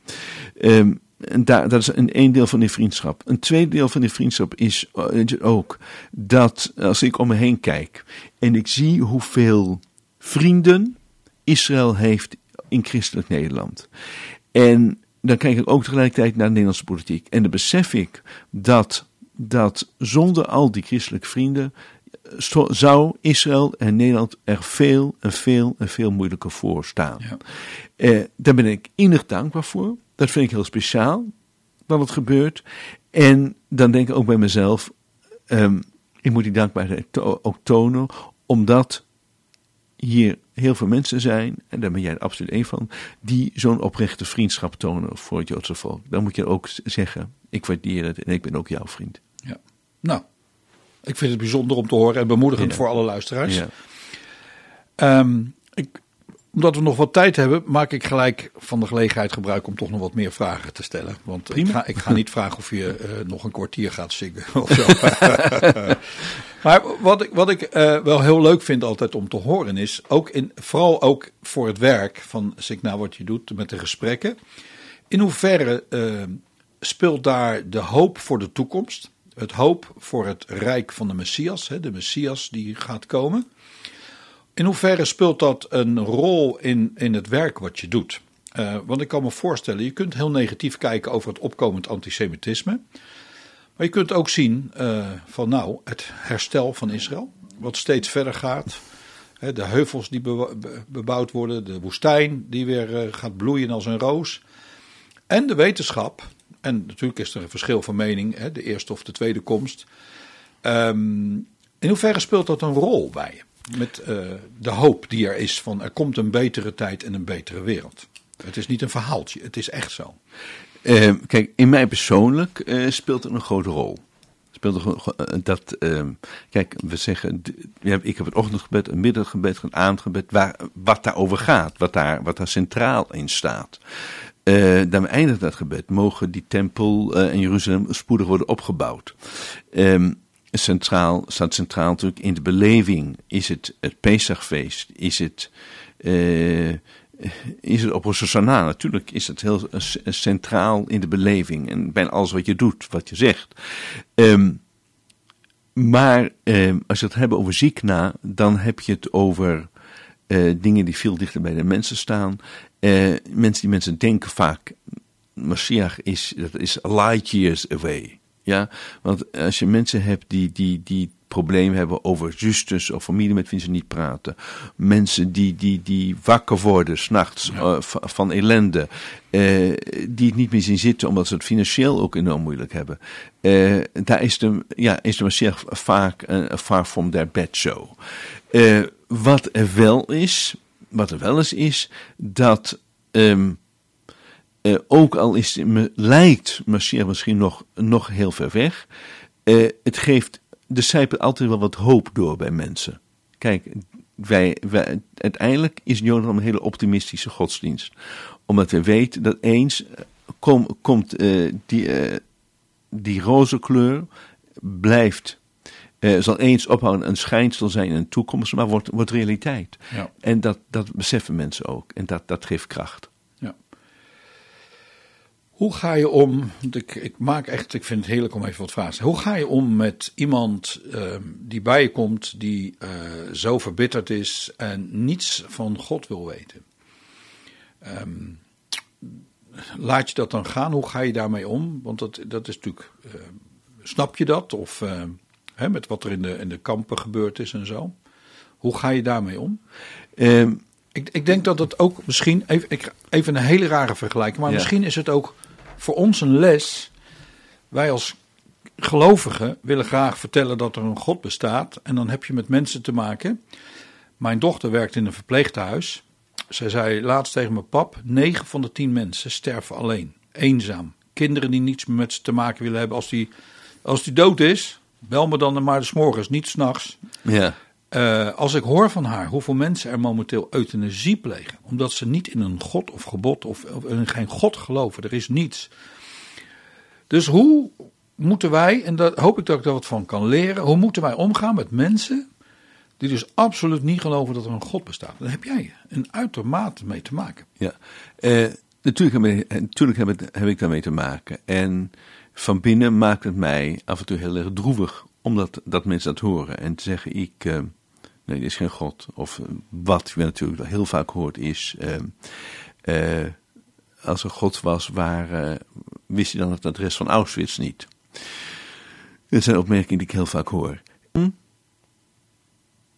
Um, en daar, dat is een, een deel van die vriendschap. Een tweede deel van die vriendschap is ook dat als ik om me heen kijk en ik zie hoeveel vrienden Israël heeft in christelijk Nederland. En dan kijk ik ook tegelijkertijd naar de Nederlandse politiek. En dan besef ik dat, dat zonder al die christelijke vrienden zou Israël en Nederland er veel en veel en veel moeilijker voor staan. Ja. Eh, daar ben ik innig dankbaar voor. Dat vind ik heel speciaal dat het gebeurt. En dan denk ik ook bij mezelf, um, ik moet die dankbaarheid to ook tonen, omdat hier heel veel mensen zijn, en daar ben jij er absoluut één van, die zo'n oprechte vriendschap tonen voor het Joodse volk. Dan moet je ook zeggen, ik waardeer het en ik ben ook jouw vriend. Ja. Nou, ik vind het bijzonder om te horen en bemoedigend voor alle luisteraars. Ja. Um, ik, omdat we nog wat tijd hebben, maak ik gelijk van de gelegenheid gebruik om toch nog wat meer vragen te stellen. Want ik ga, ik ga, niet <laughs> vragen of je uh, nog een kwartier gaat zingen <laughs> of zo. <laughs> maar wat ik, wat ik uh, wel heel leuk vind altijd om te horen is, ook in, vooral ook voor het werk van Signa wat je doet met de gesprekken. In hoeverre uh, speelt daar de hoop voor de toekomst? Het hoop voor het rijk van de Messias, de Messias die gaat komen. In hoeverre speelt dat een rol in, in het werk wat je doet? Uh, want ik kan me voorstellen, je kunt heel negatief kijken over het opkomend antisemitisme. Maar je kunt ook zien uh, van nou, het herstel van Israël, wat steeds verder gaat. de heuvels die bebouwd worden, de woestijn die weer uh, gaat bloeien als een roos. En de wetenschap en natuurlijk is er een verschil van mening, hè, de eerste of de tweede komst. Um, in hoeverre speelt dat een rol bij je? Met uh, de hoop die er is van er komt een betere tijd en een betere wereld. Het is niet een verhaaltje, het is echt zo. Uh, kijk, in mij persoonlijk uh, speelt het een grote rol. Speelt er, dat, ehm, kijk, we zeggen, ik heb het ochtendgebed, een middaggebed, een avondgebed, waar, wat daarover gaat, wat daar, wat daar centraal in staat. Uh, dan eindigt dat gebed. Mogen die tempel uh, in Jeruzalem spoedig worden opgebouwd. Um, centraal, staat centraal natuurlijk in de beleving. Is het het Pesachfeest? Is het, uh, is het op Natuurlijk is het heel centraal in de beleving. En bij alles wat je doet, wat je zegt. Um, maar um, als je het hebben over ziekna, dan heb je het over dingen die veel dichter bij de mensen staan. Uh, mensen die mensen denken vaak, Mashiach is, dat is light years away. Ja, want als je mensen hebt die, die, die problemen hebben over zusters of familie met wie ze niet praten. Mensen die, die, die wakker worden s'nachts ja. uh, van ellende. Uh, die het niet meer zien zitten omdat ze het financieel ook enorm moeilijk hebben. Uh, daar is de, ja, is de Mashiach vaak uh, far from their bed show. wat er wel is, wat er wel eens is, dat um, eh, ook al is, me, lijkt Mashiach misschien nog, nog heel ver weg, eh, het geeft de zijpelt altijd wel wat hoop door bij mensen. Kijk, wij, wij, uiteindelijk is Jonathan een hele optimistische godsdienst. Omdat we weten dat eens eh, kom, komt die, die roze kleur, blijft, eh, zal eens ophouden een schijnsel zijn in de toekomst, maar wordt, wordt realiteit. Ja. En dat, dat beseffen mensen ook. En dat, dat geeft kracht. Ja. Hoe ga je om? Ik, ik maak echt, ik vind het heerlijk om even wat vragen te stellen. Hoe ga je om met iemand ehm, die bij je komt, die eh, zo verbitterd is en niets van God wil weten? Ehm, laat je dat dan gaan? Hoe ga je daarmee om? Want dat, dat is natuurlijk, eh, snap je dat? Of eh, hè, met wat er in de, in de kampen gebeurd is en zo? Hoe ga je daarmee om? Ehm, Ik, ik denk dat het ook misschien, even, ik, even een hele rare vergelijking, maar Ja. misschien is het ook voor ons een les. Wij als gelovigen willen graag vertellen dat er een God bestaat. En dan heb je met mensen te maken. Mijn dochter werkt in een verpleeghuis. Zij zei laatst tegen mijn pap: 9 van de 10 mensen sterven alleen, eenzaam. Kinderen die niets meer met ze te maken willen hebben. Als die, als die dood is, bel me dan maar s morgens, niet s'nachts. ja. Eh, als ik hoor van haar hoeveel mensen er momenteel euthanasie plegen, omdat ze niet in een God of gebod of, of in geen God geloven, er is niets. Dus hoe moeten wij, en daar hoop ik dat ik daar wat van kan leren, hoe moeten wij omgaan met mensen die dus absoluut niet geloven dat er een God bestaat? Daar heb jij een uitermate mee te maken. Ja, eh, natuurlijk, heb, ik- natuurlijk heb ik daarmee te maken. En van binnen maakt het mij af en toe heel erg droevig, omdat dat mensen dat horen. En te zeggen, ik, eh, nee, er is geen God. Of eh, wat je natuurlijk heel vaak hoort is, eh, als er God was, waar, wist hij dan het adres van Auschwitz niet? Dat zijn opmerkingen die ik heel vaak hoor.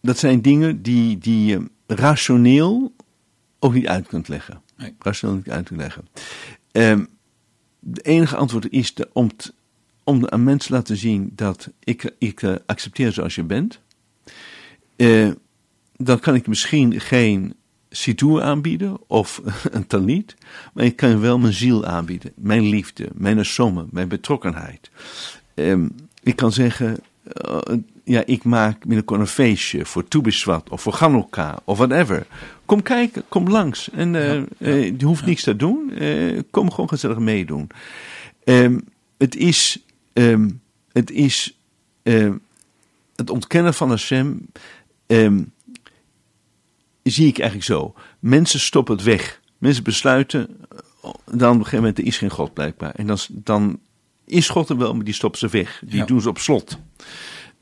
Dat zijn dingen die, die je rationeel ook niet uit kunt leggen. Nee. Rationeel niet uit kunt leggen. Ehm de enige antwoord is om, t- om aan mensen te laten zien dat ik, ik eh, accepteer zoals je bent. Eh, dan kan ik misschien geen sidoer aanbieden of <laughs> een talit, maar ik kan wel mijn ziel aanbieden, mijn liefde, mijn somme, mijn betrokkenheid. Ehm, ik kan zeggen, eh, ja, ik maak binnenkort een feestje voor Toebeswat of voor Chanukka of whatever. Kom kijken, kom langs. En eh, eh, je hoeft niks te doen. eh, kom gewoon gezellig meedoen. Ehm, het is, ehm, het is ehm, het ontkennen van Hashem. ehm, zie ik eigenlijk zo. Mensen stoppen het weg. Mensen besluiten, dan op een gegeven moment er is geen God blijkbaar. En dan, dan is God er wel, maar die stoppen ze weg. Die Ja. doen ze op slot.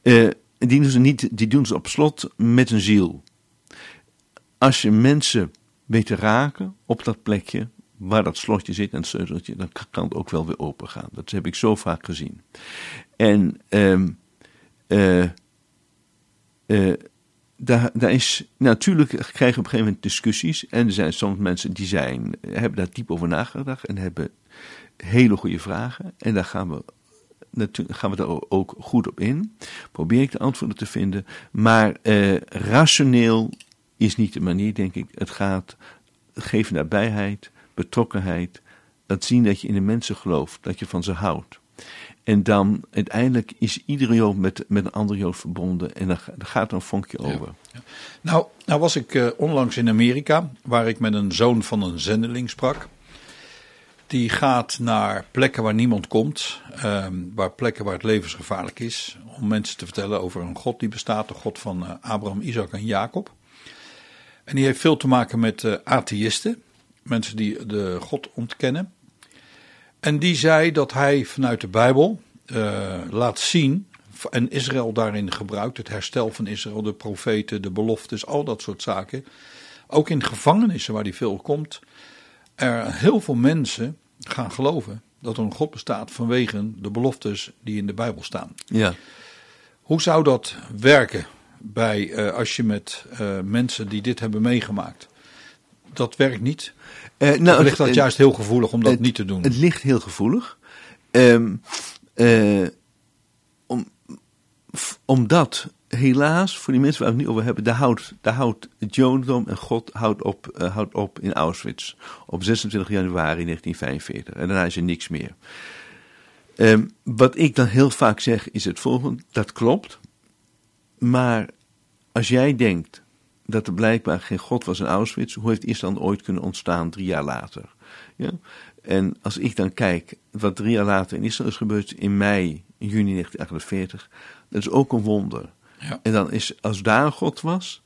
Die, doen ze niet, die doen ze op slot met een ziel. Als je mensen weet te raken op dat plekje waar dat slotje zit en het sleuteltje, dan kan het ook wel weer open gaan. Dat heb ik zo vaak gezien. En ehm, eh, eh, daar, daar is, natuurlijk krijg je op een gegeven moment discussies. En er zijn soms mensen die zijn, hebben daar diep over nagedacht en hebben hele goede vragen. En daar gaan we, natuurlijk gaan we daar ook goed op in. Probeer ik de antwoorden te vinden. Maar eh, rationeel is niet de manier, denk ik. Het gaat geven nabijheid, betrokkenheid. Het zien dat je in de mensen gelooft, dat je van ze houdt. En dan uiteindelijk is iedere Jood met, met een andere Jood verbonden. En dan, ga- dan gaat er een vonkje over. Nou, nou was ik eh, onlangs in Amerika, waar ik met een zoon van een zendeling sprak. Die gaat naar plekken waar niemand komt, ehm, waar plekken waar het levensgevaarlijk is, om mensen te vertellen over een God die bestaat, de God van eh, Abraham, Isaac en Jacob. En die heeft veel te maken met eh, atheïsten, mensen die de God ontkennen. En die zei dat hij vanuit de Bijbel eh, laat zien, en Israël daarin gebruikt, het herstel van Israël, de profeten, de beloftes, al dat soort zaken. Ook in gevangenissen waar hij veel komt, er heel veel mensen gaan geloven dat er een God bestaat vanwege de beloftes die in de Bijbel staan. Ja. Hoe zou dat werken bij, eh, als je met eh, mensen die dit hebben meegemaakt? Dat werkt niet. Eh, Nou, ligt dat juist heel gevoelig om dat niet te doen. Het ligt heel gevoelig. Ehm, eh, om, omdat helaas, voor die mensen waar we het nu over hebben, daar houdt, daar houdt het Jodendom en God houdt op, houdt op in Auschwitz op 26 januari 1945. En daarna is er niks meer. Ehm, wat ik dan heel vaak zeg is het volgende, dat klopt. Maar als jij denkt dat er blijkbaar geen God was in Auschwitz, hoe heeft Islam ooit kunnen ontstaan drie jaar later? Ja? En als ik dan kijk wat drie jaar later in Israël is gebeurd, in mei, in juni 1948, dat is ook een wonder. Ja. En dan is, als daar een God was,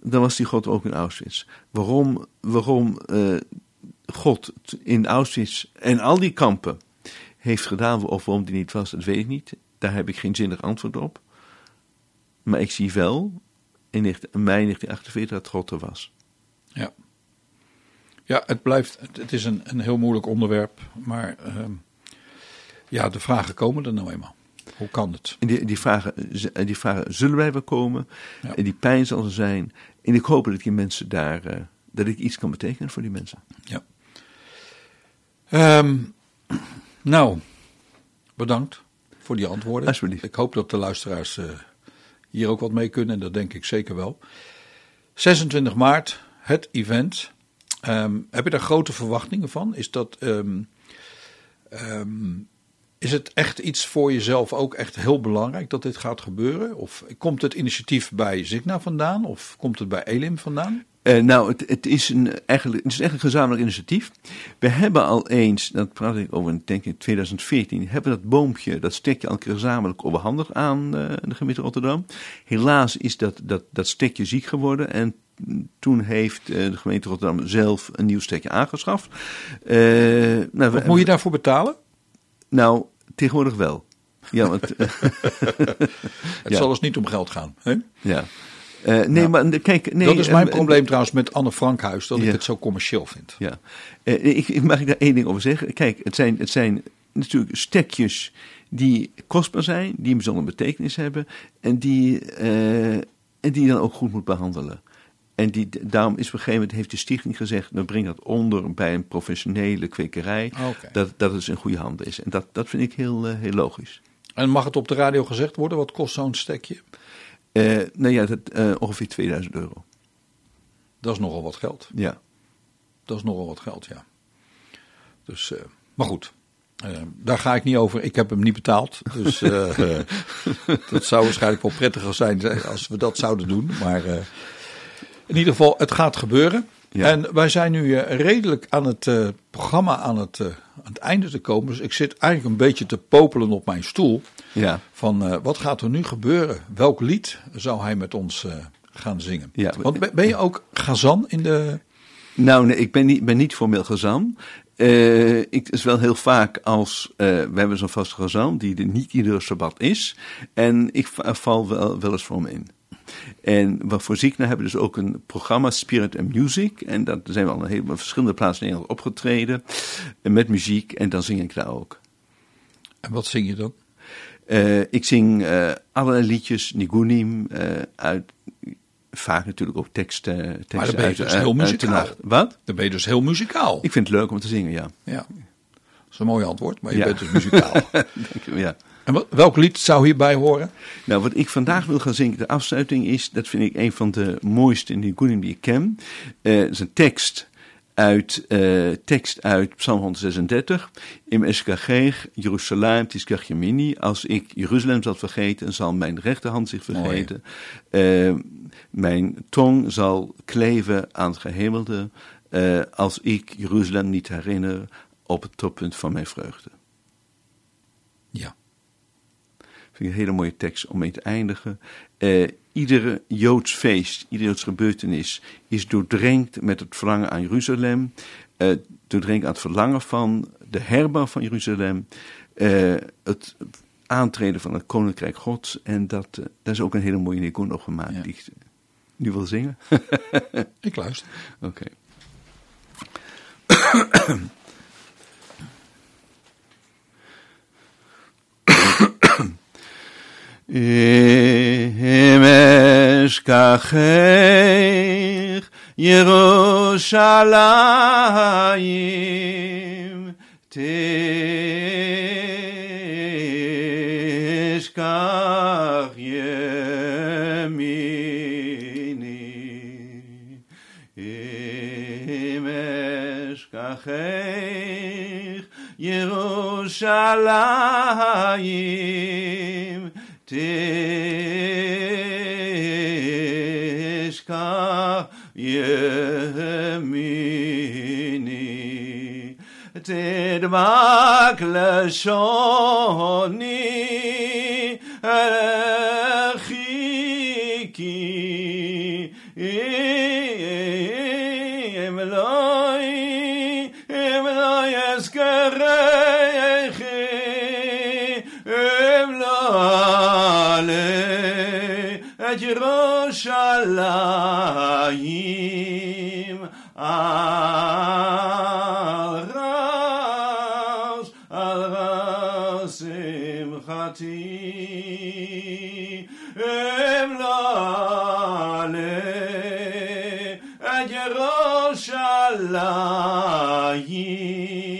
dan was die God ook in Auschwitz. Waarom, waarom eh, God in Auschwitz en al die kampen heeft gedaan, of waarom die niet was, dat weet ik niet. Daar heb ik geen zinnig antwoord op. Maar ik zie wel in 19 mei 1948 dat God er was. Ja. Ja, het blijft, het, is een, een heel moeilijk onderwerp, maar ehm, ja, de vragen komen er nou eenmaal. Hoe kan het? En die, die, vragen, die vragen zullen wij wel komen. Ja. En die pijn zal er zijn. En ik hoop dat ik die mensen daar, eh, dat ik iets kan betekenen voor die mensen. Ja. Ehm, nou, bedankt voor die antwoorden. Alsjeblieft. Ik hoop dat de luisteraars eh, hier ook wat mee kunnen en dat denk ik zeker wel. 26 maart, het event. Ehm, heb je daar grote verwachtingen van? Is dat. ehm, ehm, is het echt iets voor jezelf ook echt heel belangrijk dat dit gaat gebeuren? Of komt het initiatief bij Zigna vandaan? Of komt het bij Elim vandaan? Eh, nou, het, het, is een, eigenlijk, het is echt een gezamenlijk initiatief. We hebben al eens, dat praat ik over, ik denk in 2014, hebben dat boompje, dat stekje al een keer gezamenlijk overhandigd aan eh, de gemeente Rotterdam. Helaas is dat, dat, dat stekje ziek geworden en toen heeft eh, de gemeente Rotterdam zelf een nieuw stekje aangeschaft. Nou, Wat we- moet je daarvoor betalen? Nou, tegenwoordig wel. Ja, want, <laughs> <laughs> Het Ja. zal dus niet om geld gaan. Hè? ja. Eh, nee, maar kijk, nee, dat is mijn eh, probleem trouwens met Anne Frankhuis, dat ik het zo commercieel vind. Ja, Eh, ik, ik mag ik daar één ding over zeggen. Kijk, het zijn, het zijn natuurlijk stekjes die kostbaar zijn, die een bijzondere betekenis hebben en die, eh, en die je dan ook goed moet behandelen. En die, daarom is op een gegeven moment, heeft de stichting gezegd, we brengen dat onder bij een professionele kwekerij, Oké. dat, dat het in goede handen is. En dat, dat vind ik heel, eh, heel logisch. En mag het op de radio gezegd worden? Wat kost zo'n stekje? Eh, nou ja, dat, eh, ongeveer 2000 euro. Dat is nogal wat geld. Ja. Dat is nogal wat geld, ja. Dus, eh, maar goed, daar ga ik niet over. Ik heb hem niet betaald. Dus <laughs> dat zou waarschijnlijk wel prettiger zijn als we dat zouden doen. Maar in ieder geval, het gaat gebeuren. Ja. En wij zijn nu eh, redelijk aan het eh, programma aan het, eh, aan het einde te komen. Dus ik zit eigenlijk een beetje te popelen op mijn stoel. Ja. Van wat gaat er nu gebeuren? Welk lied zou hij met ons gaan zingen? Ja. Want ben- je ook Gazan in de... Nou, nee, ik ben niet, ben niet formeel gezant. Eh, ik, is wel heel vaak als, we hebben zo'n vaste gezant die er niet iedere sabbat is. En ik va- val wel, wel eens voor hem in. En wat voor Ziekna hebben we dus ook een programma Spirit and Music. En dat zijn we al een heleboel verschillende plaatsen in Nederland opgetreden. eh, Met muziek en dan zing ik daar ook. En wat zing je dan? Eh, ik zing eh, allerlei liedjes, Nigunim, uit, vaak natuurlijk ook teksten. teksten dan ben je uit, dus uit- heel muzikaal. Wat? Dan ben je dus heel muzikaal. Ik vind het leuk om te zingen, ja. Ja. Dat is een mooi antwoord, maar je Ja. bent dus muzikaal. <laughs> Dank je, ja. En welk lied zou hierbij horen? Nou, wat ik vandaag wil gaan zingen, de afsluiting is, dat vind ik een van de mooiste Nigunim die ik ken. Eh, Het is een tekst uit, eh, tekst uit Psalm 136. Im Eskacheg, Jeruzalem, Tiskach Yemini. Als ik Jeruzalem zal vergeten, zal mijn rechterhand zich vergeten. Eh, mijn tong zal kleven aan het gehemelde. eh, als ik Jeruzalem niet herinner op het toppunt van mijn vreugde. Ja. Vind ik een hele mooie tekst om mee te eindigen. Eh, iedere Joods feest, iedere Joods gebeurtenis is doordrenkt met het verlangen aan Jeruzalem. eh doordrenkt aan het verlangen van de herbouw van Jeruzalem. eh, het aantreden van het koninkrijk gods. En dat, eh, daar is ook een hele mooie Nigun op gemaakt Ja. die ik nu wil zingen. <laughs> <laughs> Ik luister. Oké. אם אשכחך ירושלים תשכח ימיני אם אשכחך ירושלים תשכח ימיני תדבק לשוני Yerushalayim. Al ras al ras simchati. Em lale Yerushalayim.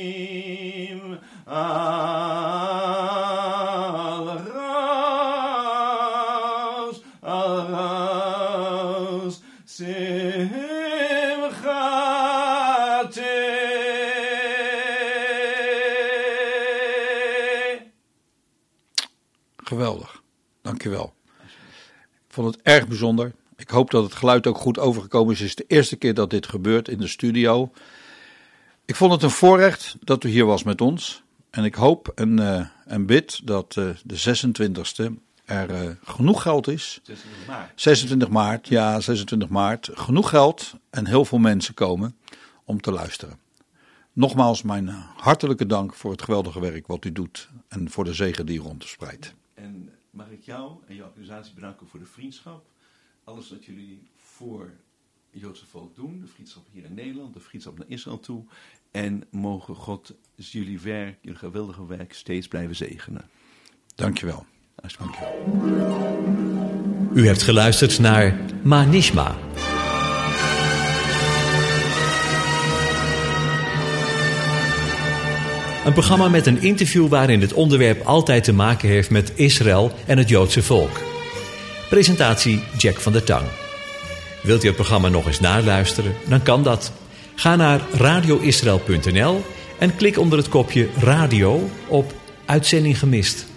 Erg bijzonder. Ik hoop dat het geluid ook goed overgekomen is. Het is de eerste keer dat dit gebeurt in de studio. Ik vond het een voorrecht dat u hier was met ons. En ik hoop en, eh, en bid dat eh, de 26e er eh, genoeg geld is. 26 maart, ja, 26 maart. Genoeg geld en heel veel mensen komen om te luisteren. Nogmaals mijn hartelijke dank voor het geweldige werk wat u doet en voor de zegen die u rondspreidt. Mag ik jou en jouw organisatie bedanken voor de vriendschap. Alles wat jullie voor het Joodse volk doen. De vriendschap hier in Nederland, de vriendschap naar Israël toe. En mogen God jullie werk, jullie geweldige werk steeds blijven zegenen. Dankjewel. Alsjeblieft. U hebt geluisterd naar Manishma. Een programma met een interview waarin het onderwerp altijd te maken heeft met Israël en het Joodse volk. Presentatie Jack van der Tang. Wilt u het programma nog eens naluisteren? Dan kan dat. Ga naar radioisrael.nl en klik onder het kopje radio op Uitzending gemist.